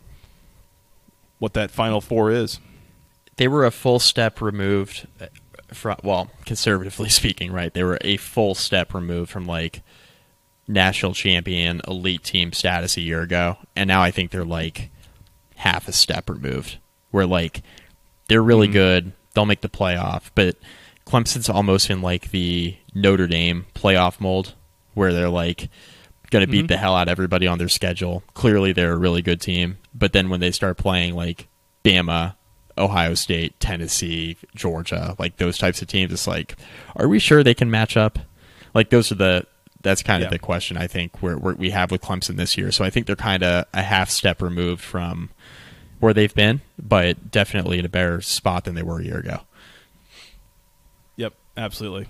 what that final four is. They were a full step removed uh, from, well, conservatively speaking, right? They were a full step removed from like national champion elite team status a year ago, and now I think they're like half a step removed. Where like they're really hmm. good, they'll make the playoff, but Clemson's almost in like the Notre Dame playoff mold, where they're like going to beat hmm. the hell out of everybody on their schedule. Clearly, they're a really good team, but then when they start playing like Bama, Ohio State, Tennessee, Georgia, like those types of teams, it's like, are we sure they can match up? Like those are the that's kind of Yeah. the question I think where, where we have with Clemson this year. So I think they're kind of a half step removed from where they've been, but definitely in a better spot than they were a year ago. Yep, absolutely.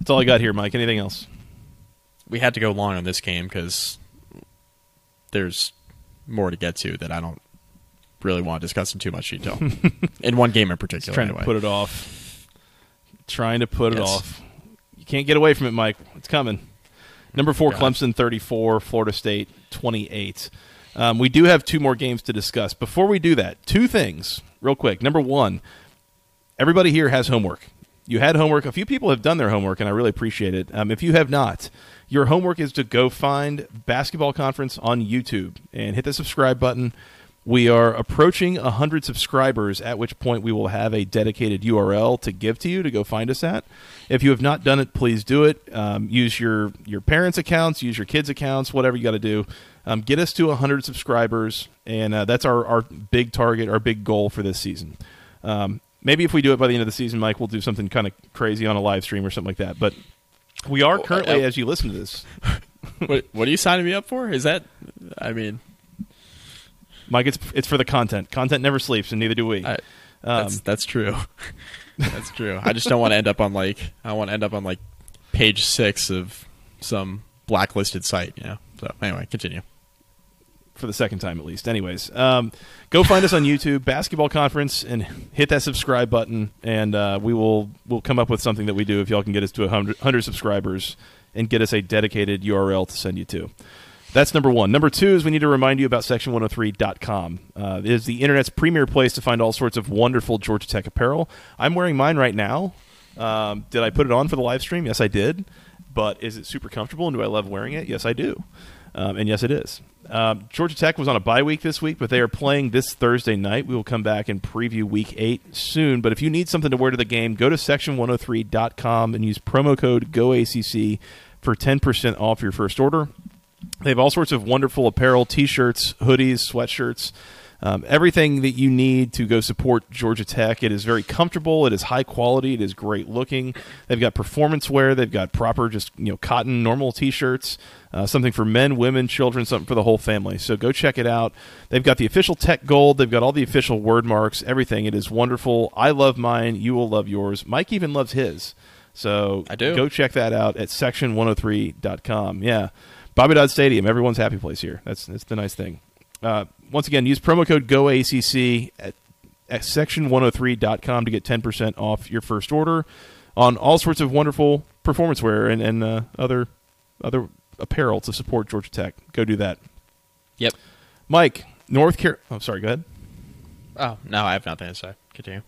That's all I got here, Mike. Anything else? We had to go long on this game because there's more to get to that I don't really want to discuss in too much detail. in one game in particular, trying anyway. to put it off. Trying to put it off. You can't get away from it, Mike. It's coming. Number four, God. Clemson, 34, Florida State, 28. Um, we do have two more games to discuss. Before we do that, two things, real quick. Number one, everybody here has homework. You had homework. A few people have done their homework, and I really appreciate it. Um, if you have not, your homework is to go find Basketball Conference on YouTube and hit the subscribe button. We are approaching 100 subscribers, at which point we will have a dedicated URL to give to you to go find us at. If you have not done it, please do it. Um, use your, your parents' accounts, use your kids' accounts, whatever you got to do. Um, get us to 100 subscribers, and uh, that's our, our big target, our big goal for this season. Um, maybe if we do it by the end of the season, Mike, we'll do something kind of crazy on a live stream or something like that. But we are currently, as you listen to this, what, what are you signing me up for? Is that, I mean, Mike, it's it's for the content. Content never sleeps, and neither do we. I, Um, that's that's true. that's true. I just don't want to end up on like I want to end up on like page six of some blacklisted site. You know. So anyway, continue. for the second time at least. Anyways, um, go find us on YouTube, Basketball Conference, and hit that subscribe button, and uh, we will we'll come up with something that we do if y'all can get us to 100, 100 subscribers and get us a dedicated URL to send you to. That's number one. Number two is we need to remind you about section103.com. Uh, it is the internet's premier place to find all sorts of wonderful Georgia Tech apparel. I'm wearing mine right now. Um, did I put it on for the live stream? Yes, I did. But is it super comfortable and do I love wearing it? Yes, I do. Um, and yes, it is. Um, Georgia Tech was on a bye week this week, but they are playing this Thursday night. We will come back and preview week eight soon. But if you need something to wear to the game, go to section103.com and use promo code GOACC for 10% off your first order. They have all sorts of wonderful apparel, t-shirts, hoodies, sweatshirts, um, everything that you need to go support Georgia Tech. It is very comfortable. It is high quality. It is great looking. They've got performance wear. They've got proper, just you know, cotton normal T-shirts. Uh, something for men, women, children, something for the whole family. So go check it out. They've got the official Tech Gold. They've got all the official word marks. Everything. It is wonderful. I love mine. You will love yours. Mike even loves his. So I do. Go check that out at section103.com. Yeah. Bobby Dodd Stadium, everyone's happy place here. That's that's the nice thing. Uh, once again, use promo code GOACC at, at section103.com to get 10% off your first order on all sorts of wonderful performance wear and, and uh, other other apparel to support Georgia Tech. Go do that. Yep. Mike, North Carolina. Oh, sorry. Go ahead. Oh no, I have nothing to say. Continue.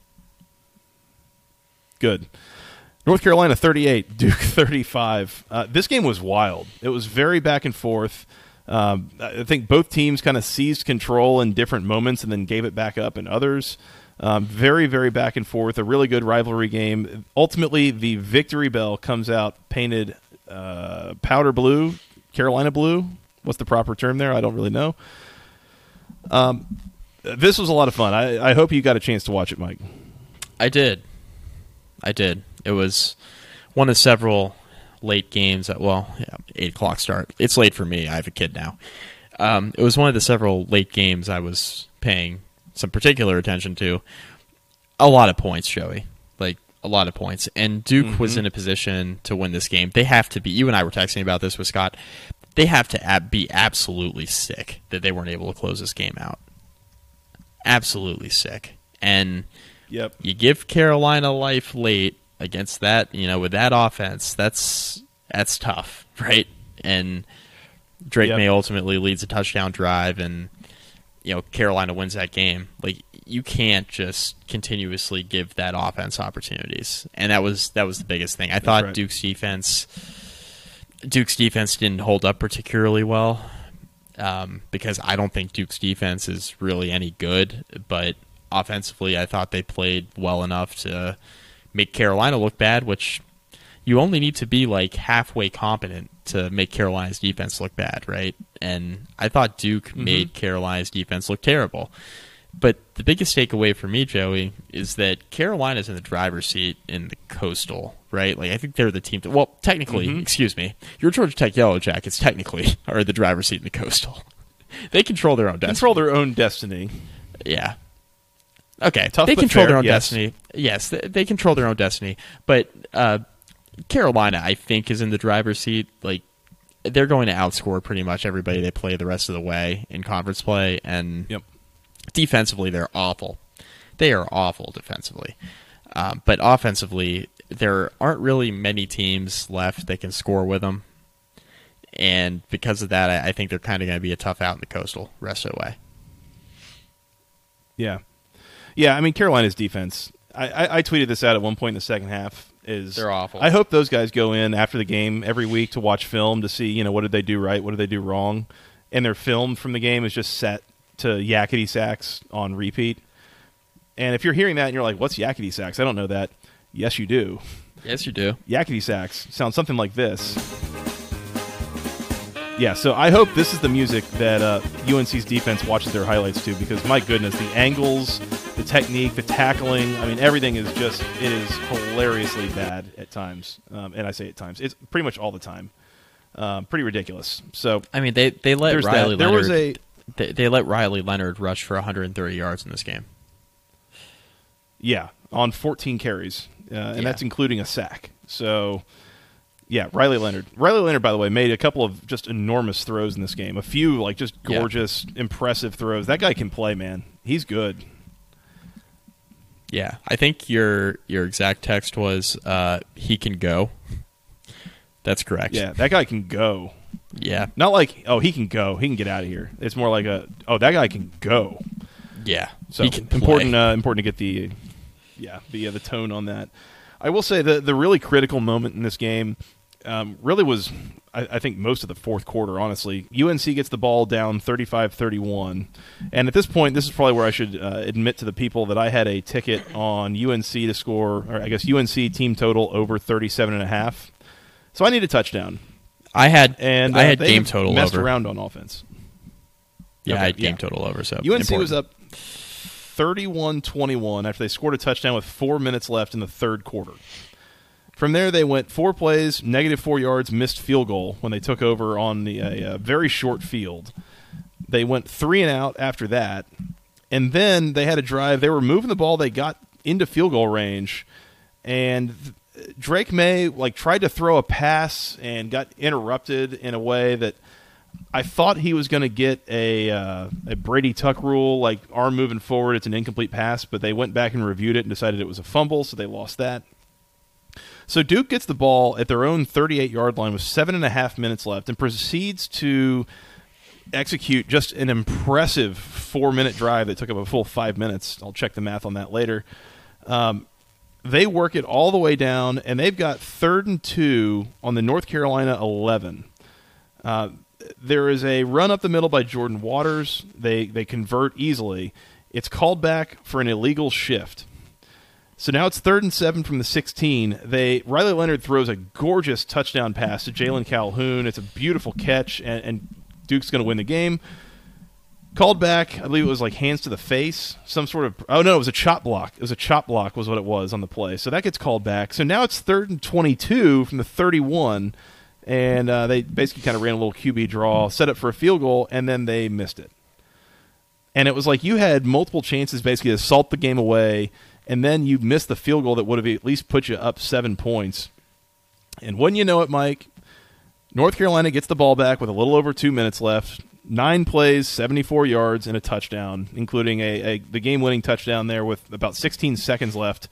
Good. North Carolina 38, Duke 35. Uh, this game was wild. It was very back and forth. Um, I think both teams kind of seized control in different moments and then gave it back up in others. Um, very, very back and forth. A really good rivalry game. Ultimately, the victory bell comes out painted uh, powder blue, Carolina blue. What's the proper term there? I don't really know. Um, this was a lot of fun. I, I hope you got a chance to watch it, Mike. I did. I did. It was one of several late games at well, yeah, eight o'clock start. It's late for me. I have a kid now. Um, it was one of the several late games I was paying some particular attention to. A lot of points, Joey. Like a lot of points. And Duke mm-hmm. was in a position to win this game. They have to be. You and I were texting about this with Scott. They have to ab- be absolutely sick that they weren't able to close this game out. Absolutely sick. And yep. you give Carolina life late against that, you know, with that offense, that's that's tough, right? And Drake yep. Maye ultimately leads a touchdown drive, and you know Carolina wins that game. Like you can't just continuously give that offense opportunities, and that was that was the biggest thing. I that's thought right. Duke's defense, Duke's defense didn't hold up particularly well. Um, because I don't think Duke's defense is really any good, but offensively, I thought they played well enough to make Carolina look bad, which you only need to be like halfway competent to make Carolina's defense look bad, right? And I thought Duke mm-hmm. made Carolina's defense look terrible. But the biggest takeaway for me, Joey, is that Carolina's in the driver's seat in the coastal, right? Like I think they're the team. To, well, technically, mm-hmm. excuse me, your Georgia Tech Yellow Jackets technically are the driver's seat in the coastal. they control their own destiny. Control their own destiny. Yeah, Okay, Tough they control fair, their own yes. destiny. Yes, they, they, control their own destiny. But uh, Carolina, I think, is in the driver's seat. Like they're going to outscore pretty much everybody they play the rest of the way in conference play, and yep. defensively they're awful. They are awful defensively, um, but offensively there aren't really many teams left that can score with them. And because of that, I, I think they're kind of going to be a tough out in the coastal rest of the way. Yeah, yeah, I mean Carolina's defense. I, I, I tweeted this out at one point in the second half. Is they're awful. I hope those guys go in after the game every week to watch film to see you know what did they do right, what did they do wrong, and their film from the game is just set to Yakety Sax on repeat. And if you're hearing that and you're like, "What's Yakety Sax?" I don't know that. Yes, you do. Yes, you do. Yakety Sax sounds something like this. Yeah, so I hope this is the music that uh, UNC's defense watches their highlights to because my goodness, the angles, the technique, the tackling, I mean, everything is just, it is hilariously bad at times. Um, and I say at times, it's pretty much all the time. Um, pretty ridiculous. So, I mean, they, they let Riley that. There Leonard, was a. They, they let Riley Leonard rush for 130 yards in this game. Yeah, on 14 carries. Uh, and yeah. that's including a sack. So Yeah, Riley Leonard. Riley Leonard, by the way, made a couple of just enormous throws in this game. A few like just Yeah. gorgeous, impressive throws. That guy can play, man. He's good. Yeah, I think your your exact text was uh, he can go. That's correct. Yeah, that guy can go. yeah, Not like oh he can go, he can get out of here. It's more like a oh that guy can go. yeah. So he can play. important uh, important to get the yeah the uh, the tone on that. I will say the the really critical moment in this game um, really was I, I think most of the fourth quarter. Honestly, UNC gets the ball down 35-31. and at this point, this is probably where I should uh, admit to the people that I had a ticket on UNC to score, or I guess UNC team total over 37 and a half. So I need a touchdown, I had and I uh, had they game total messed over. around on offense. Yeah, Okay, I had game yeah. total over. So UNC important. was up 31-21 after they scored a touchdown with four minutes left in the third quarter. From there, they went four plays, negative four yards, missed field goal when they took over on the a, uh very short field. They went three and out after that, and then they had a drive. They were moving the ball. They got into field goal range, and Drake Maye like tried to throw a pass and got interrupted in a way that I thought he was going to get a uh, a Brady Tuck rule, like arm moving forward, it's an incomplete pass. But they went back and reviewed it and decided it was a fumble, so they lost that. So Duke gets the ball at their own 38 yard line with seven and a half minutes left and proceeds to execute just an impressive four minute drive that took up a full five minutes. I'll check the math on that later. Um, they work it all the way down, and they've got third and two on the North Carolina 11. Uh, there is a run up the middle by Jordan Waters. They they convert easily. It's called back for an illegal shift. So now it's third and seven from the 16. They Riley Leonard throws a gorgeous touchdown pass to Jalon Calhoun. It's a beautiful catch, and, and Duke's going to win the game. Called back, I believe it was like hands to the face, some sort of. Oh no, it was a chop block. It was a chop block, was what it was on the play. So that gets called back. So now it's third and 22 from the 31, and uh, they basically kind of ran a little QB draw, set up for a field goal, and then they missed it. And it was like you had multiple chances basically to salt the game away, and then you missed the field goal that would have at least put you up seven points. And when you know it, Mike, North Carolina gets the ball back with a little over two minutes left. Nine plays, 74 yards, and a touchdown, including a, a the game-winning touchdown there with about 16 seconds left,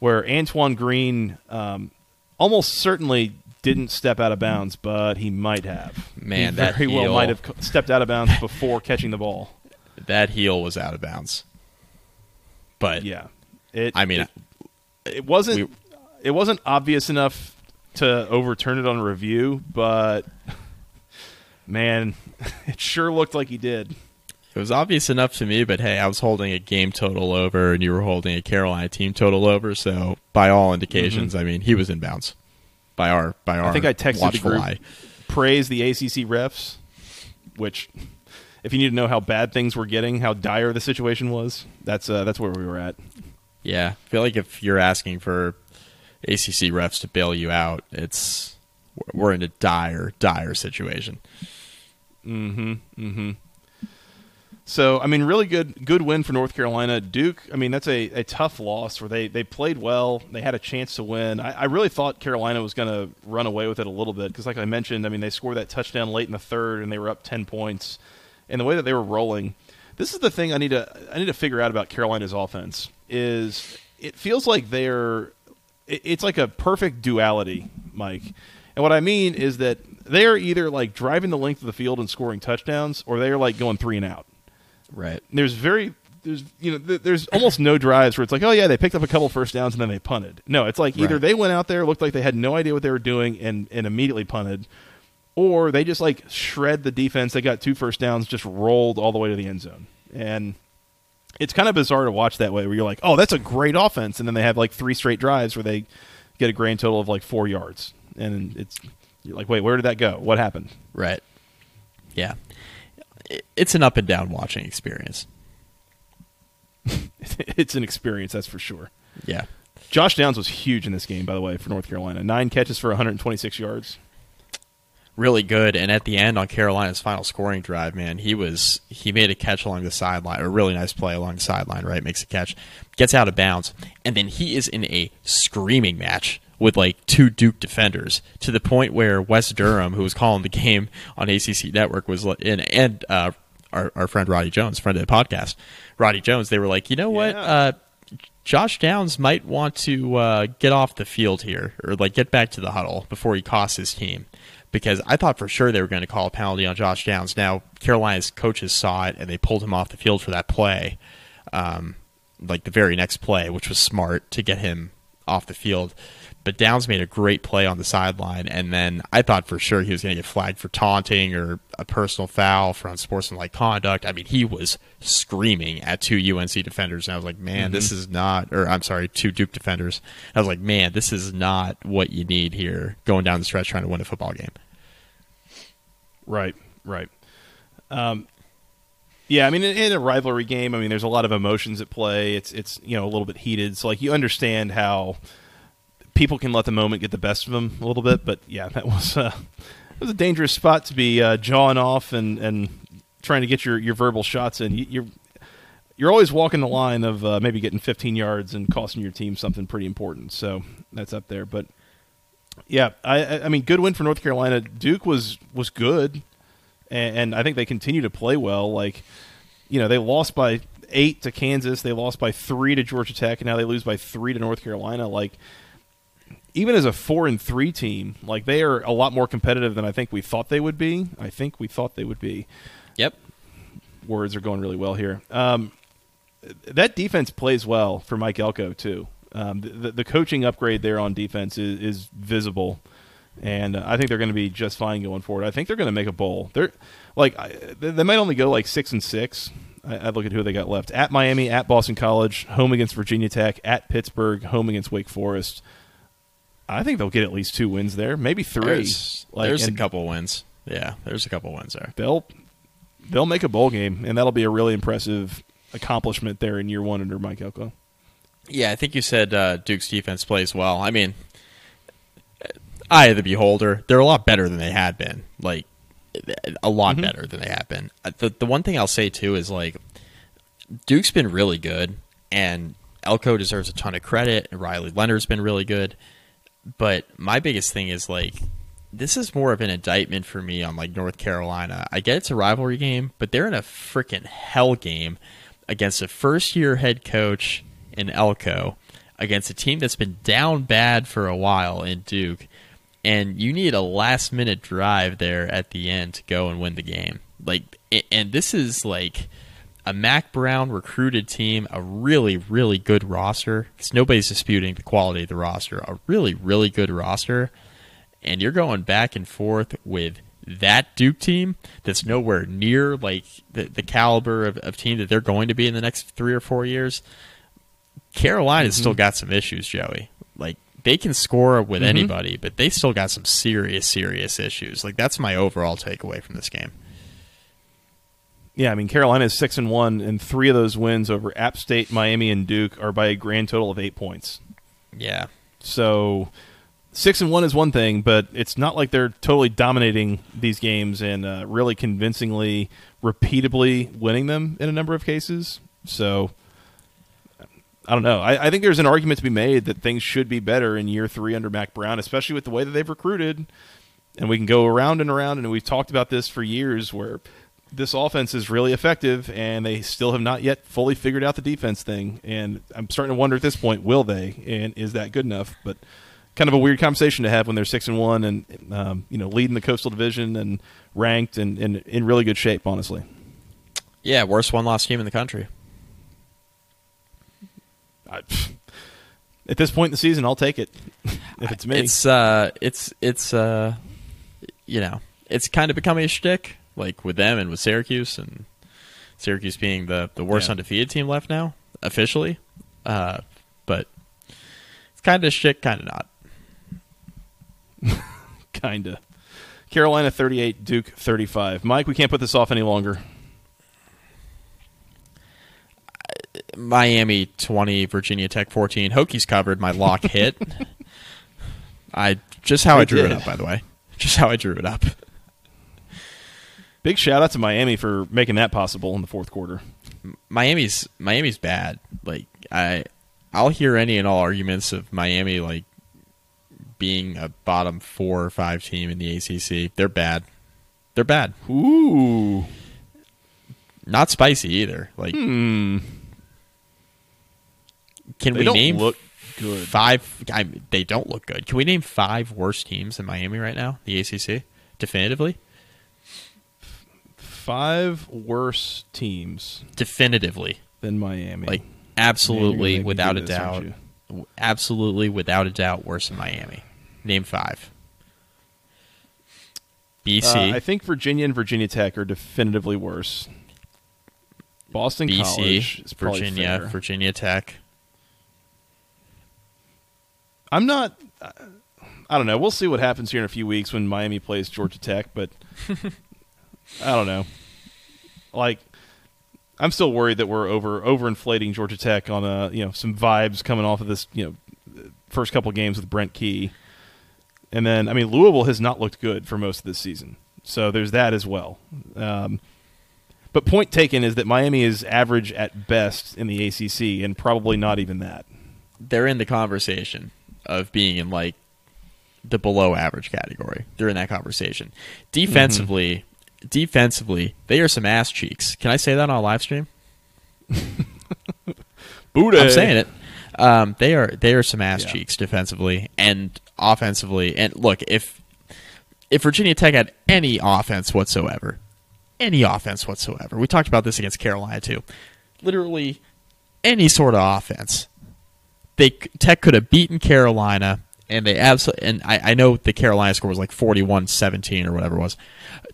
where Antoine Green um, almost certainly didn't step out of bounds, but he might have. Man, he that very well heel. might have stepped out of bounds before catching the ball. that heel was out of bounds. But Yeah, it. I mean, it, it wasn't. it wasn't obvious enough to overturn it on review, but man, it sure looked like he did. It was obvious enough to me, but hey, I was holding a game total over, and you were holding a Carolina team total over. So, by all indications, I mean, he was in bounds by our by our. Mm-hmm. I think I texted the group. eye. Praise the ACC refs, which, if you need to know how bad things were getting, how dire the situation was, that's uh, that's where we were at. Yeah, I feel like if you're asking for ACC refs to bail you out, it's we're in a dire, dire situation. Mm-hmm. Mm-hmm. So I mean, really good good win for North Carolina. Duke, I mean, that's a, a tough loss where they, they played well. They had a chance to win. I, I really thought Carolina was going to run away with it a little bit because, like I mentioned, I mean, they scored that touchdown late in the third and they were up ten points. And the way that they were rolling, this is the thing I need to I need to figure out about Carolina's offense is it feels like they're it's like a perfect duality, Mike. And what I mean is that they're either like driving the length of the field and scoring touchdowns, or they're like going three and out Right. there's very there's you know th- there's almost no drives where it's like oh yeah they picked up a couple first downs and then they punted no it's like either Right. they went out there looked like they had no idea what they were doing and and immediately punted or they just like shred the defense they got two first downs just rolled all the way to the end zone and it's kind of bizarre to watch that way where you're like oh that's a great offense and then they have like three straight drives where they get a grand total of like four yards and it's you're like wait where did that go what happened Right. Yeah. It's an up and down watching experience. it's an experience that's for sure Yeah. Josh Downs was huge in this game, by the way, for North Carolina. Nine catches for 126 yards. Really good. And at the end on Carolina's final scoring drive, man, he was he made a catch along the sideline, a really nice play along the sideline, right? Makes a catch, gets out of bounds, and then he is in a screaming match with like two Duke defenders to the point where Wes Durham, who was calling the game on ACC Network, was and, and uh, our, our friend Roddy Jones, friend of the podcast, Roddy Jones, they were like, you know what? Yeah. Uh, Josh Downs might want to uh, get off the field here or like get back to the huddle before he costs his team. Because I thought for sure they were going to call a penalty on Josh Downs. Now Carolina's coaches saw it and they pulled him off the field for that play, um, like the very next play, which was smart to get him off the field. But Downs made a great play on the sideline, and then I thought for sure he was going to get flagged for taunting or a personal foul for unsportsmanlike conduct. I mean, he was screaming at two UNC defenders, and I was like, man, this is not, or I'm sorry, two Duke defenders. I was like, man, this is not what you need here going down the stretch trying to win a football game. Right, right. Um, yeah, I mean, in, in a rivalry game, I mean, there's a lot of emotions at play. It's it's you know a little bit heated, so like you understand how people can let the moment get the best of them a little bit. But yeah, that was uh, it was a dangerous spot to be uh, jawing off and and trying to get your your verbal shots in. You, you're you're always walking the line of uh, maybe getting 15 yards and costing your team something pretty important. So that's up there, but. Yeah, I, I- mean, good win for North Carolina. Duke was was good, and, and I think they continue to play well. Like, you know, they lost by eight to Kansas, they lost by three to Georgia Tech, and now they lose by three to North Carolina. Like, even as a four and three team, like they are a lot more competitive than I think we thought they would be. I think we thought they would be. Yep. Words are going really well here. Um, that defense plays well for Mike Elko too. Um, the, the coaching upgrade there on defense is, is visible, and I think they're going to be just fine going forward. I think they're going to make a bowl. They're like they might only go like six and six. I, I look at who they got left: at Miami, at Boston College, home against Virginia Tech, at Pittsburgh, home against Wake Forest. I think they'll get at least two wins there, maybe three. There's, like, there's a couple wins. Yeah, there's a couple wins there. They'll they'll make a bowl game, and that'll be a really impressive accomplishment there in year one under Mike Elko. Yeah, I think you said uh, Duke's defense plays well. I mean, eye of the beholder, they're a lot better than they had been. Like, a lot better than they have been. Uh, The the one thing I'll say too is like, Duke's been really good, and Elko deserves a ton of credit. And Riley Leonard's been really good, but my biggest thing is like. This is more of an indictment for me on like North Carolina. I get it's a rivalry game, but they're in a freaking hell game against a first year head coach in Elko against a team that's been down bad for a while in Duke, and you need a last minute drive there at the end to go and win the game. Like, and this is like a Mack Brown recruited team, a really, really good roster. Because nobody's disputing the quality of the roster. A really, really good roster, and you're going back and forth with that Duke team that's nowhere near like the, the caliber of, of team that they're going to be in the next three or four years. Carolina's mm-hmm. still got some issues, Joey. Like they can score with mm-hmm. anybody, but they still got some serious, serious issues. Like that's my overall takeaway from this game. Yeah, I mean Carolina is six and one, and three of those wins over App State, Miami, and Duke are by a grand total of eight points. Yeah, So six and one is one thing, but it's not like they're totally dominating these games and uh, really convincingly, repeatably winning them in a number of cases. So I don't know. I, I think there's an argument to be made that things should be better in year three under Mack Brown, especially with the way that they've recruited. And we can go around and around, and we've talked about this for years, where this offense is really effective, and they still have not yet fully figured out the defense thing. And I'm starting to wonder at this point, will they? And is that good enough? But kind of a weird conversation to have when they're six and one, and um, you know, leading the Coastal Division and ranked and, and in really good shape, honestly. yeah, worst one loss team in the country. I, at this point in the season, I'll take it if it's me. It's uh, it's it's uh, you know, it's kind of becoming a shtick, like with them and with Syracuse, and Syracuse being the the worst Yeah. undefeated team left now officially. Uh, but it's kind of shit, kind of not. Kinda. Carolina 38, Duke 35. Mike, we can't put this off any longer. Miami 20, Virginia Tech 14. Hokies covered. My lock hit. I just how I They drew it up, by the way. Just how I drew it up. Big shout out to Miami for making that possible in the fourth quarter. Miami's Miami's bad. Like I, I'll hear any and all arguments of Miami like being a bottom four or five team in the ACC. They're bad. They're bad. Ooh. Not spicy either. Like, Hmm. can They we don't name look good. five? I, they don't look good. Can we name five worst teams in Miami right now? The ACC definitively, Five worse teams definitively, than Miami. like Man, you're gonna absolutely me without a this, doubt, absolutely without a doubt worse than Miami. Name five. BC, Uh, I think Virginia and Virginia Tech are definitively worse. Boston BC, College is Virginia. Virginia Tech. I'm not. uh, I don't know. We'll see what happens here in a few weeks when Miami plays Georgia Tech, but I don't know. Like, I'm still worried that we're over overinflating Georgia Tech on a you know some vibes coming off of this you know first couple games with Brent Key, and then I mean Louisville has not looked good for most of this season, so there's that as well. Um, but point taken is that Miami is average at best in the ACC, and probably not even that. They're in the conversation of being in like the below average category. They're in that conversation. Defensively, defensively, they are some ass cheeks. Can I say that on a live stream? Booty. I'm saying it. Um, they are they are some ass Yeah. cheeks defensively and offensively. And look, if if Virginia Tech had any offense whatsoever, any offense whatsoever, we talked about this against Carolina too. Literally any sort of offense, they Tech could have beaten Carolina, and they absolutely. And I, I know the Carolina score was like 41-17 or whatever it was.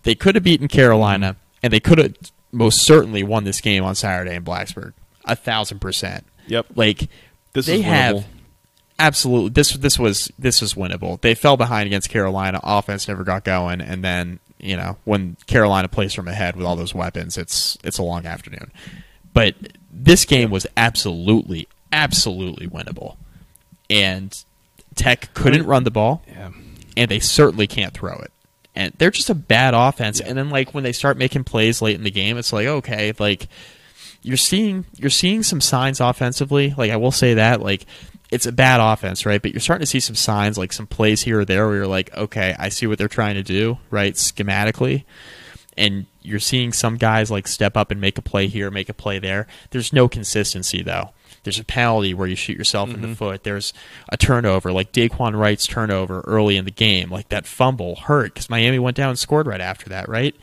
They could have beaten Carolina, and they could have most certainly won this game on Saturday in Blacksburg, a thousand percent. Yep. Like This they have absolutely this this was this was winnable. They fell behind against Carolina. Offense never got going, and then you know when Carolina plays from ahead with all those weapons, it's it's a long afternoon. But this game was absolutely absolutely winnable, and Tech couldn't run the ball Yeah. and they certainly can't throw it. And they're just a bad offense. And then like when they start making plays late in the game, it's like okay, like you're seeing you're seeing some signs offensively. Like I will say that like it's a bad offense, right? But you're starting to see some signs, like some plays here or there, where you're like, okay, I see what they're trying to do, right? Schematically, and you're seeing some guys like step up and make a play here, make a play there. There's no consistency though. There's a penalty where you shoot yourself in the mm-hmm. foot. There's a turnover, like Daquan Wright's turnover early in the game, like that fumble hurt because Miami went down and scored right after that, right?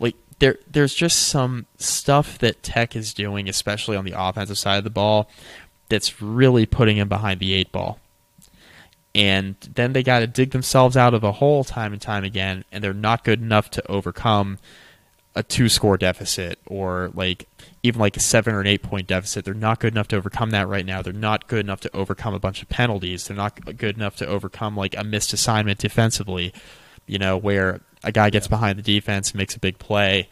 Like there, there's just some stuff that Tech is doing, especially on the offensive side of the ball, that's really putting him behind the eight ball. And then they got to dig themselves out of a hole time and time again, and they're not good enough to overcome a two score deficit or like even like a seven or an eight point deficit. They're not good enough to overcome that right now. They're not good enough to overcome a bunch of penalties. They're not good enough to overcome like a missed assignment defensively, you know, where a guy gets behind the defense, and makes a big play,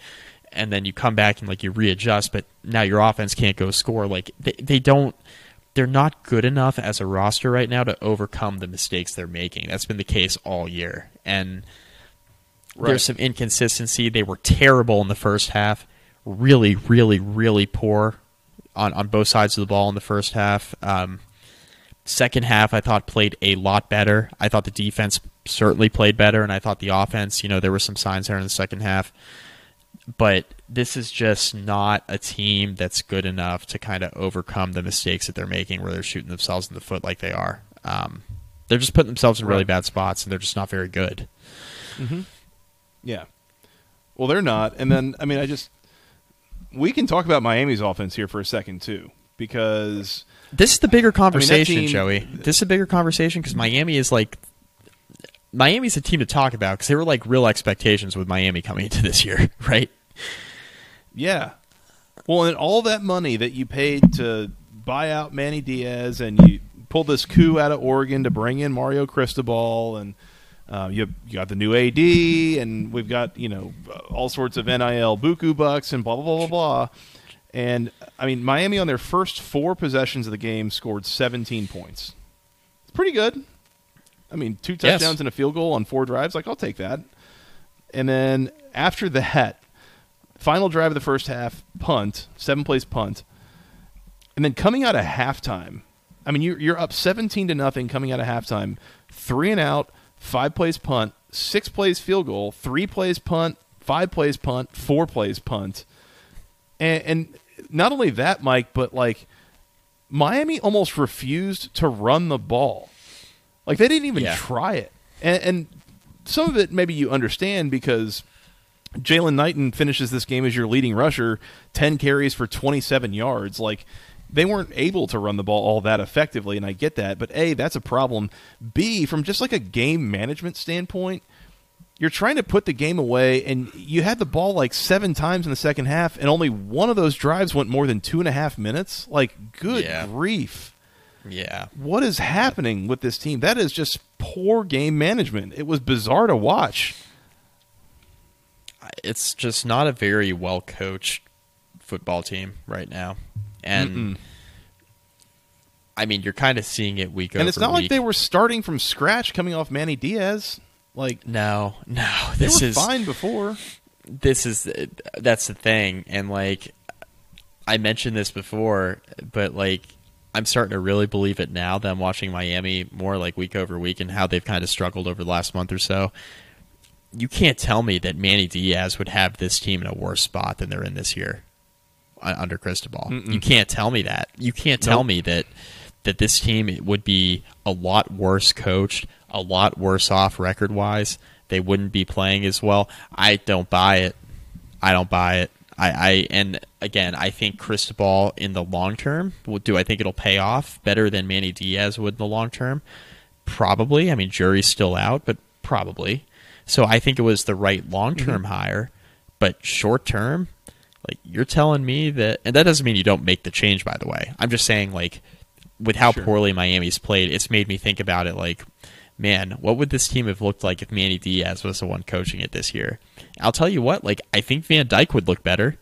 and then you come back and like you readjust, but now your offense can't go score. Like they, they don't they're not good enough as a roster right now to overcome the mistakes they're making. That's been the case all year. And Right. there's some inconsistency. They were terrible in the first half. Really, really, really poor on, on both sides of the ball in the first half. Um, second half, I thought played a lot better. I thought the defense certainly played better, and I thought the offense, you know, there were some signs there in the second half. But this is just not a team that's good enough to kind of overcome the mistakes that they're making where they're shooting themselves in the foot like they are. Um, they're just putting themselves in really bad spots, and they're just not very good. Yeah. Well, they're not. And then, I mean, I just. We can talk about Miami's offense here for a second, too, because. This is the bigger conversation, team- Joey. This is a bigger conversation because Miami is like Miami's a team to talk about because they were like real expectations with Miami coming into this year, right? Yeah. Well, and all that money that you paid to buy out Manny Diaz and you pulled this coup out of Oregon to bring in Mario Cristobal and uh, you, you got the new AD and we've got, you know, all sorts of NIL buku bucks and blah, blah, blah, blah, blah. And, I mean, Miami on their first four possessions of the game scored 17 points. It's pretty good. I mean, two Yes. touchdowns and a field goal on four drives. Like, I'll take that. And then after that, final drive of the first half, punt, seven plays punt. And then coming out of halftime, I mean, you're you're up 17 to nothing coming out of halftime, three and out, five plays punt, six plays field goal, three plays punt, five plays punt, four plays punt, and, and not only that, Mike, but like Miami almost refused to run the ball. Like they didn't even Yeah. try it, and, and some of it maybe you understand because Jaylan Knighton finishes this game as your leading rusher, 10 carries for 27 yards. Like, they weren't able to run the ball all that effectively, and I get that. But A, that's a problem. B, from just like a game management standpoint, you're trying to put the game away, and you had the ball like seven times in the second half, and only one of those drives went more than two and a half minutes. Like, good Yeah. grief. Yeah. What is happening with this team? That is just poor game management. It was bizarre to watch. it's just not a very well coached football team right now, and Mm-mm. I mean you're kind of seeing it week And it's not week. like they were starting from scratch coming off Manny Diaz. Like No, no, they this were is fine before. this is that's the thing, and like I mentioned this before, but like I'm starting to really believe it now that I'm watching Miami more like week over week and how they've kind of struggled over the last month or so. You can't tell me that Manny Diaz would have this team in a worse spot than they're in this year uh, Uh, under Cristobal. You can't tell me that. You can't tell Nope. me that that this team would be a lot worse coached, a lot worse off record wise. They wouldn't be playing as well. I don't buy it. I don't buy it. I, I and again, I think Cristobal in the long term. Do I think it'll pay off better than Manny Diaz would in the long term? Probably. I mean, jury's still out, but probably. So I think it was the right long term mm-hmm. hire, but short term, like you're telling me that, and that doesn't mean you don't make the change. By the way, I'm just saying like with how Sure. poorly Miami's played, it's made me think about it. Like, man, what would this team have looked like if Manny Diaz was the one coaching it this year? I'll tell you what, like I think Van Dyke would look better.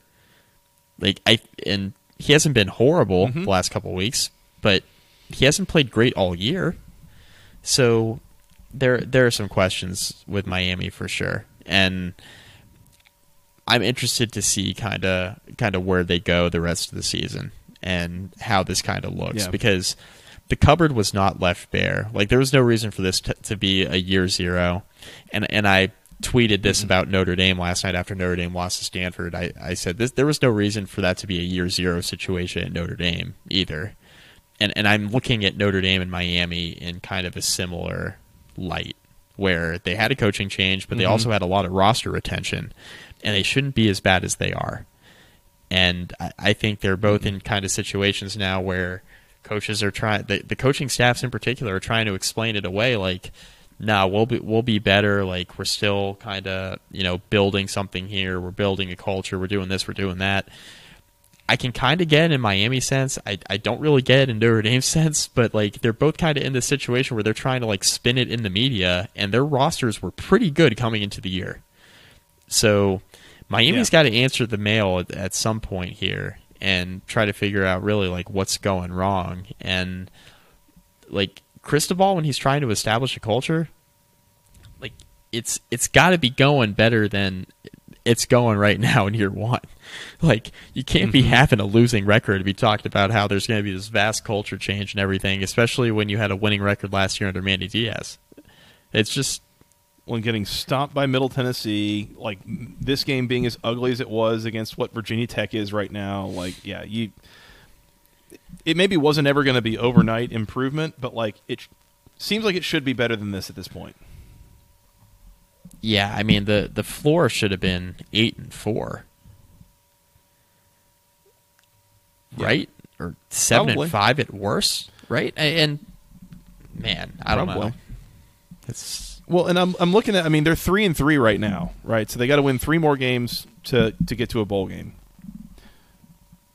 Like I and he hasn't been horrible mm-hmm. the last couple weeks, but he hasn't played great all year. So there there are some questions with Miami for sure, and I'm interested to see kind of kind of where they go the rest of the season and how this kind of looks Yeah. because the cupboard was not left bare. Like there was no reason for this t- to be a year zero, and and I tweeted this mm-hmm. about Notre Dame last night after Notre Dame lost to Stanford. I, I said this there was no reason for that to be a year zero situation at Notre Dame either, and and I'm looking at Notre Dame and Miami in kind of a similar light where they had a coaching change, but they mm-hmm. also had a lot of roster retention, and they shouldn't be as bad as they are. And I, I think they're both mm-hmm. in kind of situations now where coaches are trying, the, the coaching staffs in particular are trying to explain it away. Like, no, we'll be we'll be better. Like, we're still kind of you know building something here. We're building a culture. We're doing this. We're doing that. I can kind of get in Miami sense. I, I don't really get it in Notre Dame sense, but like they're both kind of in this situation where they're trying to like spin it in the media, and their rosters were pretty good coming into the year. So Miami's Yeah. got to answer the mail at, at some point here and try to figure out really like what's going wrong and like Cristobal when he's trying to establish a culture, like it's it's got to be going better than it's going right now in year one. Like you can't be mm-hmm. having a losing record to be talked about how there's going to be this vast culture change and everything, especially when you had a winning record last year under Manny Diaz. It's just when getting stopped by Middle Tennessee, like this game being as ugly as it was against what Virginia Tech is right now, like yeah, you it maybe wasn't ever going to be overnight improvement, but like it seems like it should be better than this at this point. yeah. I mean the the floor should have been eight and four, Yeah. right? Or seven Probably. and five at worst, right? And man, I don't Probably. know. It's Well, and I'm I'm looking at I mean they're 3 and 3 right now, right? So they got to win 3 more games to to get to a bowl game.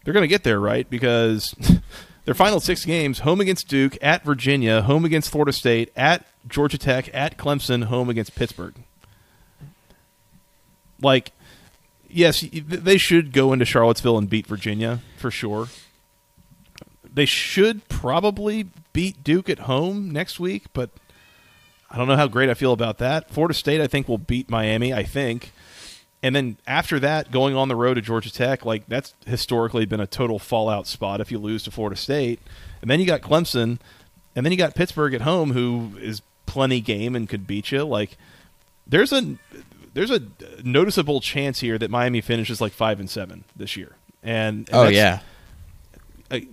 They're going to get there, right? Because their final 6 games, home against Duke, at Virginia, home against Florida State, at Georgia Tech, at Clemson, home against Pittsburgh. Like yes, they should go into Charlottesville and beat Virginia for sure. They should probably beat Duke at home next week, but I don't know how great I feel about that. Florida State, I think, will beat Miami. I think, and then after that, going on the road to Georgia Tech, like that's historically been a total fallout spot if you lose to Florida State, and then you got Clemson, and then you got Pittsburgh at home, who is plenty game and could beat you. Like there's a there's a noticeable chance here that Miami finishes like five and seven this year. And, and oh yeah,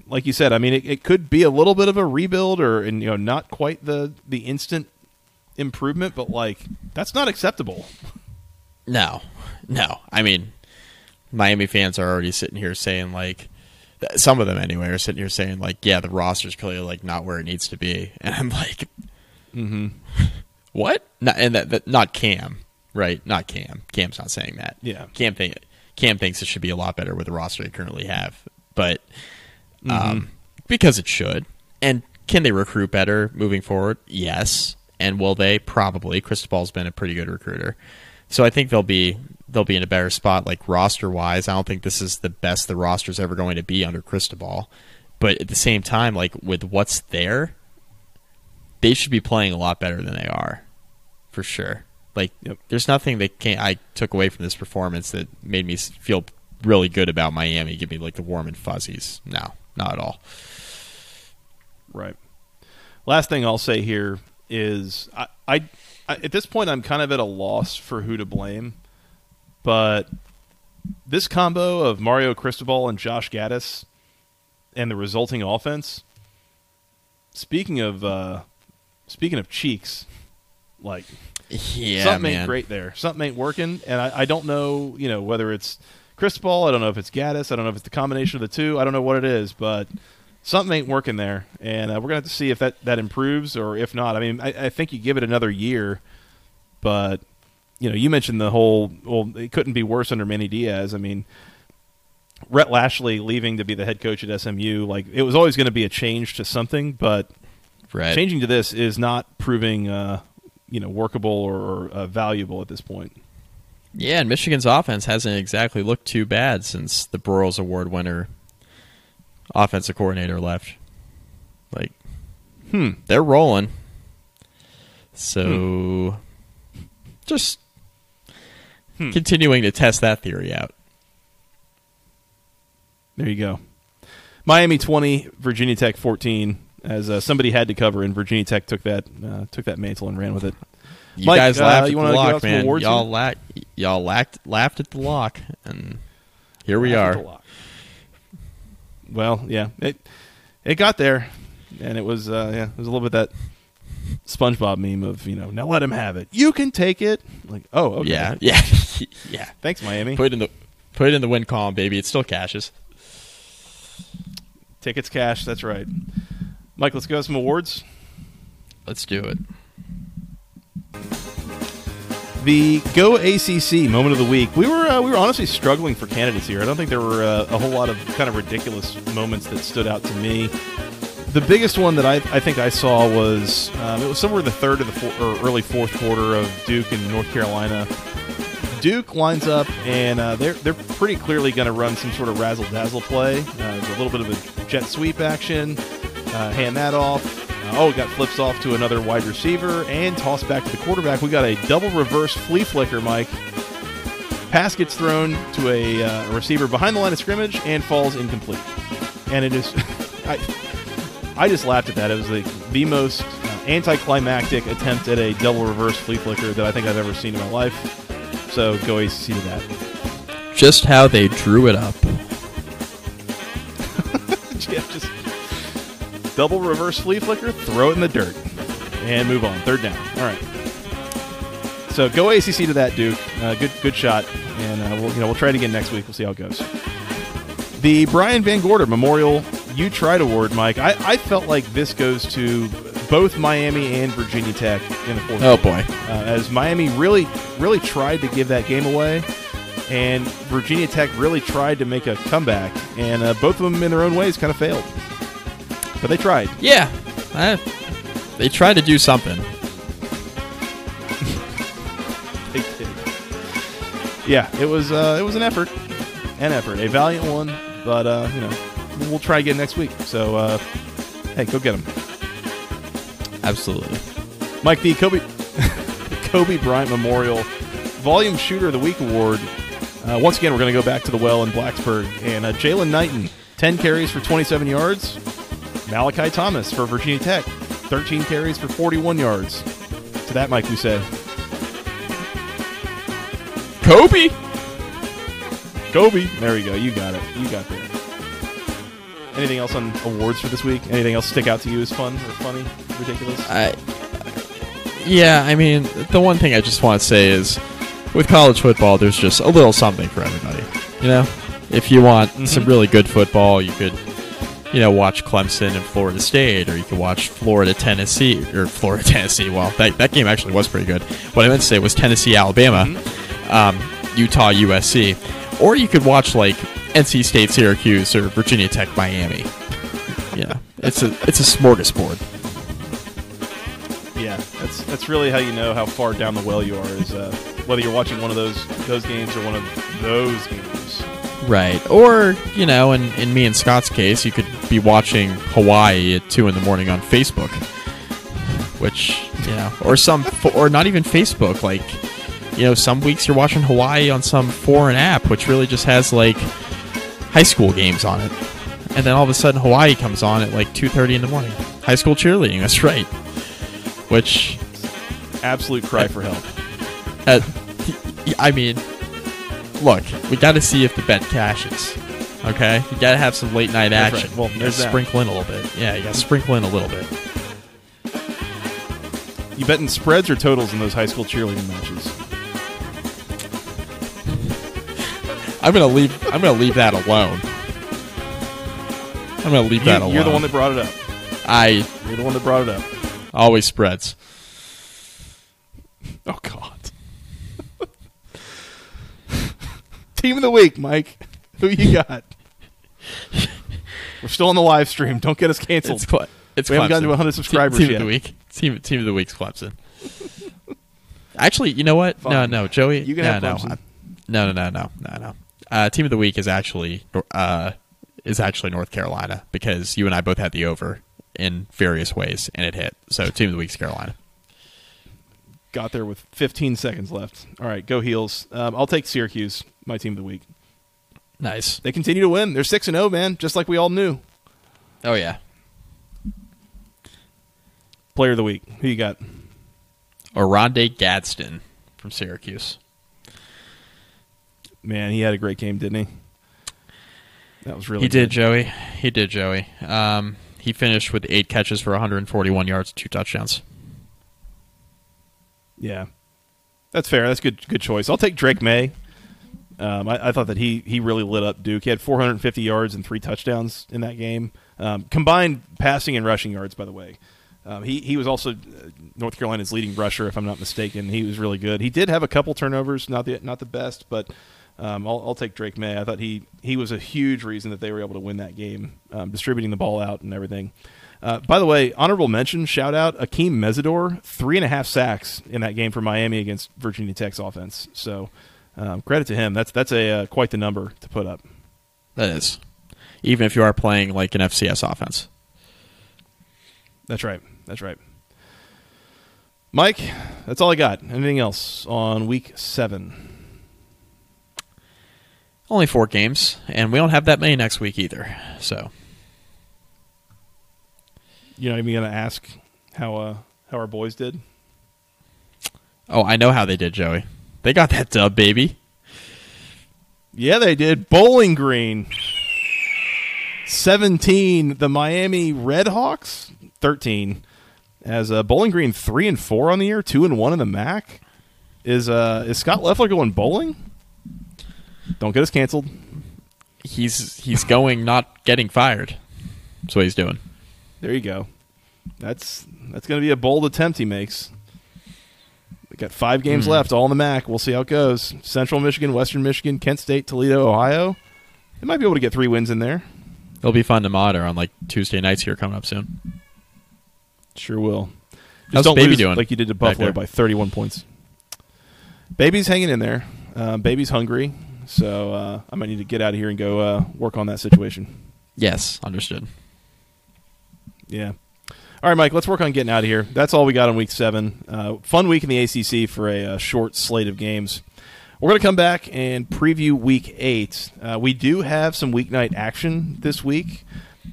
like you said, I mean, it, it could be a little bit of a rebuild, or and you know, not quite the the instant improvement, but like that's not acceptable. no, no. I mean, Miami fans are already sitting here saying like, some of them anyway are sitting here saying like, yeah, the roster's clearly like not where it needs to be, and I'm like, Mm-hmm. what? Not, and that, that not Cam, right? Not Cam. Cam's not saying that. Yeah. Cam think Cam thinks it should be a lot better with the roster they currently have, but um, because it should. And can they recruit better moving forward? Yes. And will they? Probably. Cristobal's been a pretty good recruiter, so I think they'll be they'll be in a better spot. Like roster wise, I don't think this is the best the roster's ever going to be under Cristobal, but at the same time, like with what's there, they should be playing a lot better than they are, for sure. Like, Yep. there's nothing that can I took away from this performance that made me feel really good about Miami. Give me like the warm and fuzzies. No, not at all. Right. Last thing I'll say here is I, I, I at this point I'm kind of at a loss for who to blame, but this combo of Mario Cristobal and Josh Gattis and the resulting offense. Speaking of uh, speaking of cheeks, like Yeah, something man. ain't great there. Something ain't working, and I, I don't know, you know, whether it's Cristobal. I don't know if it's Gattis. I don't know if it's the combination of the two. I don't know what it is, but something ain't working there, and uh, we're gonna have to see if that that improves or if not. I mean, I, I think you give it another year, but you know, you mentioned the whole. Well, it couldn't be worse under Manny Diaz. I mean. Rhett Lashlee leaving to be the head coach at SMU, like it was always going to be a change to something, but Right. changing to this is not proving uh, you know workable or, or uh, valuable at this point. Yeah, and Michigan's offense hasn't exactly looked too bad since the Broyles Award winner offensive coordinator left. Like, Hmm. they're rolling. So, just Hmm. continuing to test that theory out. There you go. Miami twenty, Virginia Tech fourteen. As uh, somebody had to cover, and Virginia Tech took that uh, took that mantle and ran with it. You Mike, guys uh, laughed you at the lock, man. Y'all laughed. Y'all laughed, laughed at the lock, and here we Laugh at are. Well, yeah, it it got there, and it was uh, yeah, it was a little bit that SpongeBob meme of you know now let him have it. You can take it. Like oh okay. Yeah, yeah, yeah. Thanks Miami. Put it in the put it in the win column, baby. It still cashes. Tickets cash. That's right. Mike, let's go some awards. Let's do it. The Go ACC moment of the week. We were uh, we were honestly struggling for candidates here. I don't think there were uh, a whole lot of kind of ridiculous moments that stood out to me. The biggest one that I, I think I saw was um, it was somewhere in the third or the four, or early fourth quarter of Duke and North Carolina. Duke lines up and uh, they're they're pretty clearly going to run some sort of razzle dazzle play. Uh, a little bit of a jet sweep action. Uh, hand that off. Uh, oh, it got flips off to another wide receiver and tossed back to the quarterback. We got a double reverse flea flicker, Mike. Pass gets thrown to a, uh, receiver behind the line of scrimmage and falls incomplete. And it is, I, I just laughed at that. It was like the most uh, anticlimactic attempt at a double reverse flea flicker that I think I've ever seen in my life. So go ACC to that. Just how they drew it up. yeah, just double reverse flea flicker, throw it in the dirt, and move on. Third down. All right. So go ACC to that, Duke. Uh, good, good shot, and uh, we'll you know we'll try it again next week. We'll see how it goes. The Brian Van Gorder Memorial You Tried Award, Mike. I, I felt like this goes to both Miami and Virginia Tech in the fourth. Oh boy. uh, as Miami really, really tried to give that game away, and Virginia Tech really tried to make a comeback, and uh, both of them, in their own ways, kind of failed. But they tried. Yeah. I, they tried to do something. They did. Yeah, it was uh, it was an effort, an effort, a valiant one. But uh, you know, we'll try again next week. So uh, hey, go get them, Absolutely. Mike. The Kobe Kobe Bryant Memorial Volume Shooter of the Week award. Uh, once again, we're going to go back to the well in Blacksburg, and uh, Jaylan Knighton, ten carries for 27 yards. Malachi Thomas for Virginia Tech, 13 carries for 41 yards. To that, Mike, we say, Kobe. Kobe. There we go. You got it. You got there. Anything else on awards for this week? Anything else stick out to you as fun or funny, ridiculous? I, yeah, I mean, the one thing I just want to say is, with college football, there's just a little something for everybody. You know, if you want some mm-hmm. really good football, you could, you know, watch Clemson and Florida State, or you could watch Florida Tennessee or Florida Tennessee. Well, that that game actually was pretty good. What I meant to say was Tennessee Alabama, um, Utah USC, or you could watch like NC State Syracuse or Virginia Tech Miami. Yeah, it's a it's a smorgasbord. Yeah, that's that's really how you know how far down the well you are. Is uh, whether you're watching one of those those games or one of those games. Right. Or, you know, in, in me and Scott's case, you could be watching Hawaii at 2 in the morning on Facebook. Which, you know, or some, or not even Facebook. Like, you know, some weeks you're watching Hawaii on some foreign app, which really just has, like, high school games on it. And then all of a sudden Hawaii comes on at, like, 2.30 in the morning. High school cheerleading, that's right. Which, Absolute cry for help. uh, I mean, look, we got to see if the bet cashes. Okay, you got to have some late night That's action. right. Well, You gotta that. sprinkle in a little bit. Yeah, you got to sprinkle in a little bit. You betting spreads or totals in those high school cheerleading matches? I'm gonna leave. I'm gonna leave that alone. I'm gonna leave that You, alone. you're the one that brought it up. I You're the one that brought it up. always spreads. Oh God. Team of the week, Mike. Who you got? We're still on the live stream. Don't get us canceled. It's Cle- it's We haven't gotten to 100 subscribers team, team yet. of the week. Team team of the week's Clemson. Actually, you know what? No, Fine. no, Joey. You can no, have no, Clemson. No, no, no, no, no, no. Uh, team of the week is actually uh, is actually North Carolina because you and I both had the over in various ways and it hit. So team of the week's Carolina. Got there with 15 seconds left. All right, go heels. Um, I'll take Syracuse, my team of the week. Nice. They continue to win. They're six and zero, man, just like we all knew. Oh yeah. Player of the week. Who you got? Oronde Gadsden from Syracuse. Man, he had a great game, didn't he? That was really. he did. Joey. He did, Joey. Um, he finished with eight catches for 141 yards, two touchdowns. Yeah, that's fair. That's good. Good choice. I'll take Drake Maye. Um, I, I thought that he he really lit up Duke. He had 450 yards and three touchdowns in that game, um, combined passing and rushing yards. By the way, um, he he was also uh, North Carolina's leading rusher, if I'm not mistaken. He was really good. He did have a couple turnovers, not the not the best, but um, I'll, I'll take Drake Maye. I thought he he was a huge reason that they were able to win that game, um, distributing the ball out and everything. Uh, by the way, honorable mention, shout out Akheem Mesidor, three and a half sacks in that game for Miami against Virginia Tech's offense. So um, credit to him. That's that's a uh, quite the number to put up. That is, even if you are playing like an FCS offense. That's right. That's right. Mike, that's all I got. Anything else on week seven? Only four games, and we don't have that many next week either. So You're not even to ask how uh, how our boys did. Oh, I know how they did, Joey. They got that dub, baby. Yeah, they did. Bowling Green. 17. The Miami Redhawks. 13. As uh, Bowling Green 3 and 4 on the year, 2 and 1 in the MAC. Is uh, is Scott Leffler going bowling? Don't get us canceled. He's he's going, not getting fired. That's what he's doing. There you go. That's that's going to be a bold attempt he makes. We got five games left, all in the MAC. We'll see how it goes. Central Michigan, Western Michigan, Kent State, Toledo, Ohio. They might be able to get three wins in there. It'll be fun to monitor on like Tuesday nights here coming up soon. Sure will. Just How's don't Baby lose doing like you did to Buffalo by 31 points. Baby's hanging in there. Uh, baby's hungry, so uh, I might need to get out of here and go uh, work on that situation. Yes, understood. Yeah. All right, Mike. Let's work on getting out of here. That's all we got on week seven. Uh, fun week in the ACC for a, uh short slate of games. We're going to come back and preview week eight. Uh, we do have some weeknight action this week.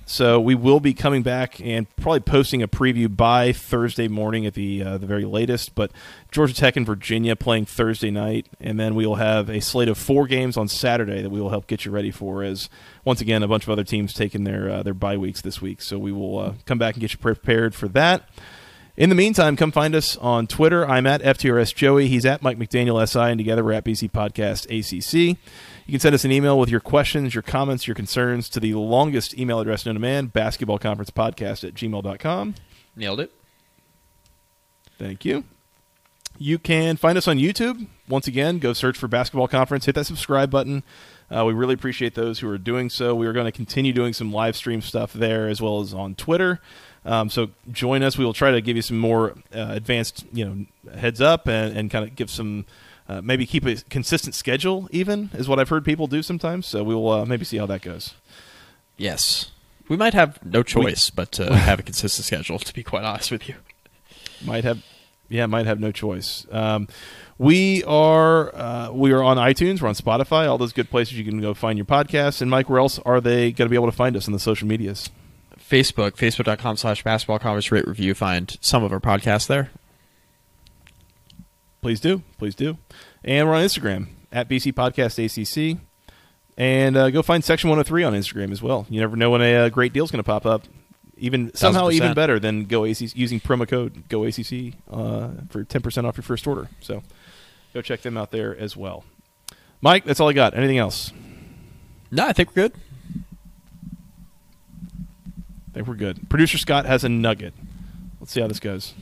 So we will be coming back and probably posting a preview by Thursday morning at the uh, the very latest. But Georgia Tech and Virginia playing Thursday night, and then we will have a slate of four games on Saturday that we will help get you ready for. As once again, a bunch of other teams taking their uh, their bye weeks this week, so we will uh, come back and get you prepared for that. In the meantime, come find us on Twitter. I'm at FTRS Joey. He's at Mike McDaniel SI, and together we're at BC Podcast ACC. You can send us an email with your questions, your comments, your concerns to the longest email address known to man, basketballconferencepodcast at gmail.com. Nailed it. Thank you. You can find us on YouTube. Once again, go search for Basketball Conference, hit that subscribe button. Uh, we really appreciate those who are doing so. We are going to continue doing some live stream stuff there as well as on Twitter. Um, so join us. We will try to give you some more uh, advanced, you know, heads up and, and kind of give some, uh, maybe keep a consistent schedule. Even is what I've heard people do sometimes. So we will uh, maybe see how that goes. Yes. We might have no choice but to have a consistent schedule, to be quite honest with you. Might have, yeah, might have no choice. Um, we are uh, we are on iTunes, we're on Spotify, all those good places you can go find your podcasts. And Mike, where else are they going to be able to find us on the social medias? Facebook, facebook.com slash basketball conference rate review. Find some of our podcasts there. Please do. Please do. And we're on Instagram at BC Podcast ACC. And uh, go find Section 103 on Instagram as well. You never know when a, uh, great deal is going to pop up. Even somehow 1000%. even better than Go ACC using promo code Go ACC uh, for 10% off your first order. So go check them out there as well. Mike, that's all I got. Anything else? No, I think we're good. I think we're good. Producer Scott has a nugget. Let's see how this goes.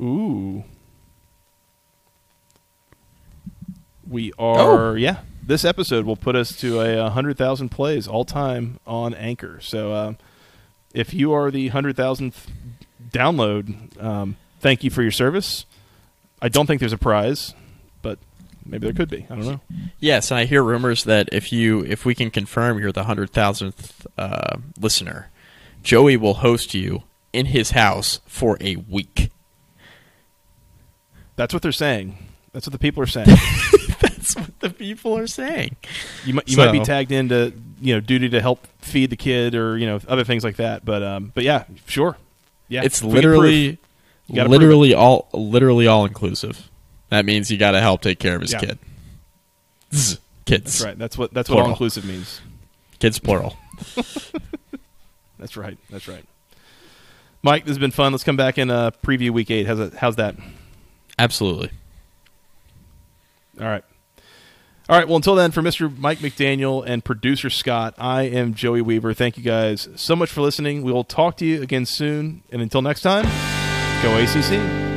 Ooh. We are, Oh. yeah. This episode will put us to a 100,000 plays all time on Anchor. So um, if you are the 100,000th download, um, thank you for your service. I don't think there's a prize, maybe there could be. I don't know. Yes, and I hear rumors that if you if we can confirm you're the hundred thousandth uh, listener, Joey will host you in his house for a week. That's what they're saying. That's what the people are saying. That's what the people are saying. You might you might be So- tagged into you know duty to help feed the kid or you know other things like that. But um, but yeah, sure. Yeah, it's If literally proof. You gotta prove literally all literally all inclusive. That means you got to help take care of his Yeah. kid. Zzz. Kids. That's right. That's what that's what all inclusive means. Kids plural. That's right. That's right. Mike, this has been fun. Let's come back and uh, preview week eight. How's it, how's that? Absolutely. All right. All right. Well, until then, for Mr. Mike McDaniel and producer Scott, I am Joey Weaver. Thank you guys so much for listening. We will talk to you again soon. And until next time, go ACC.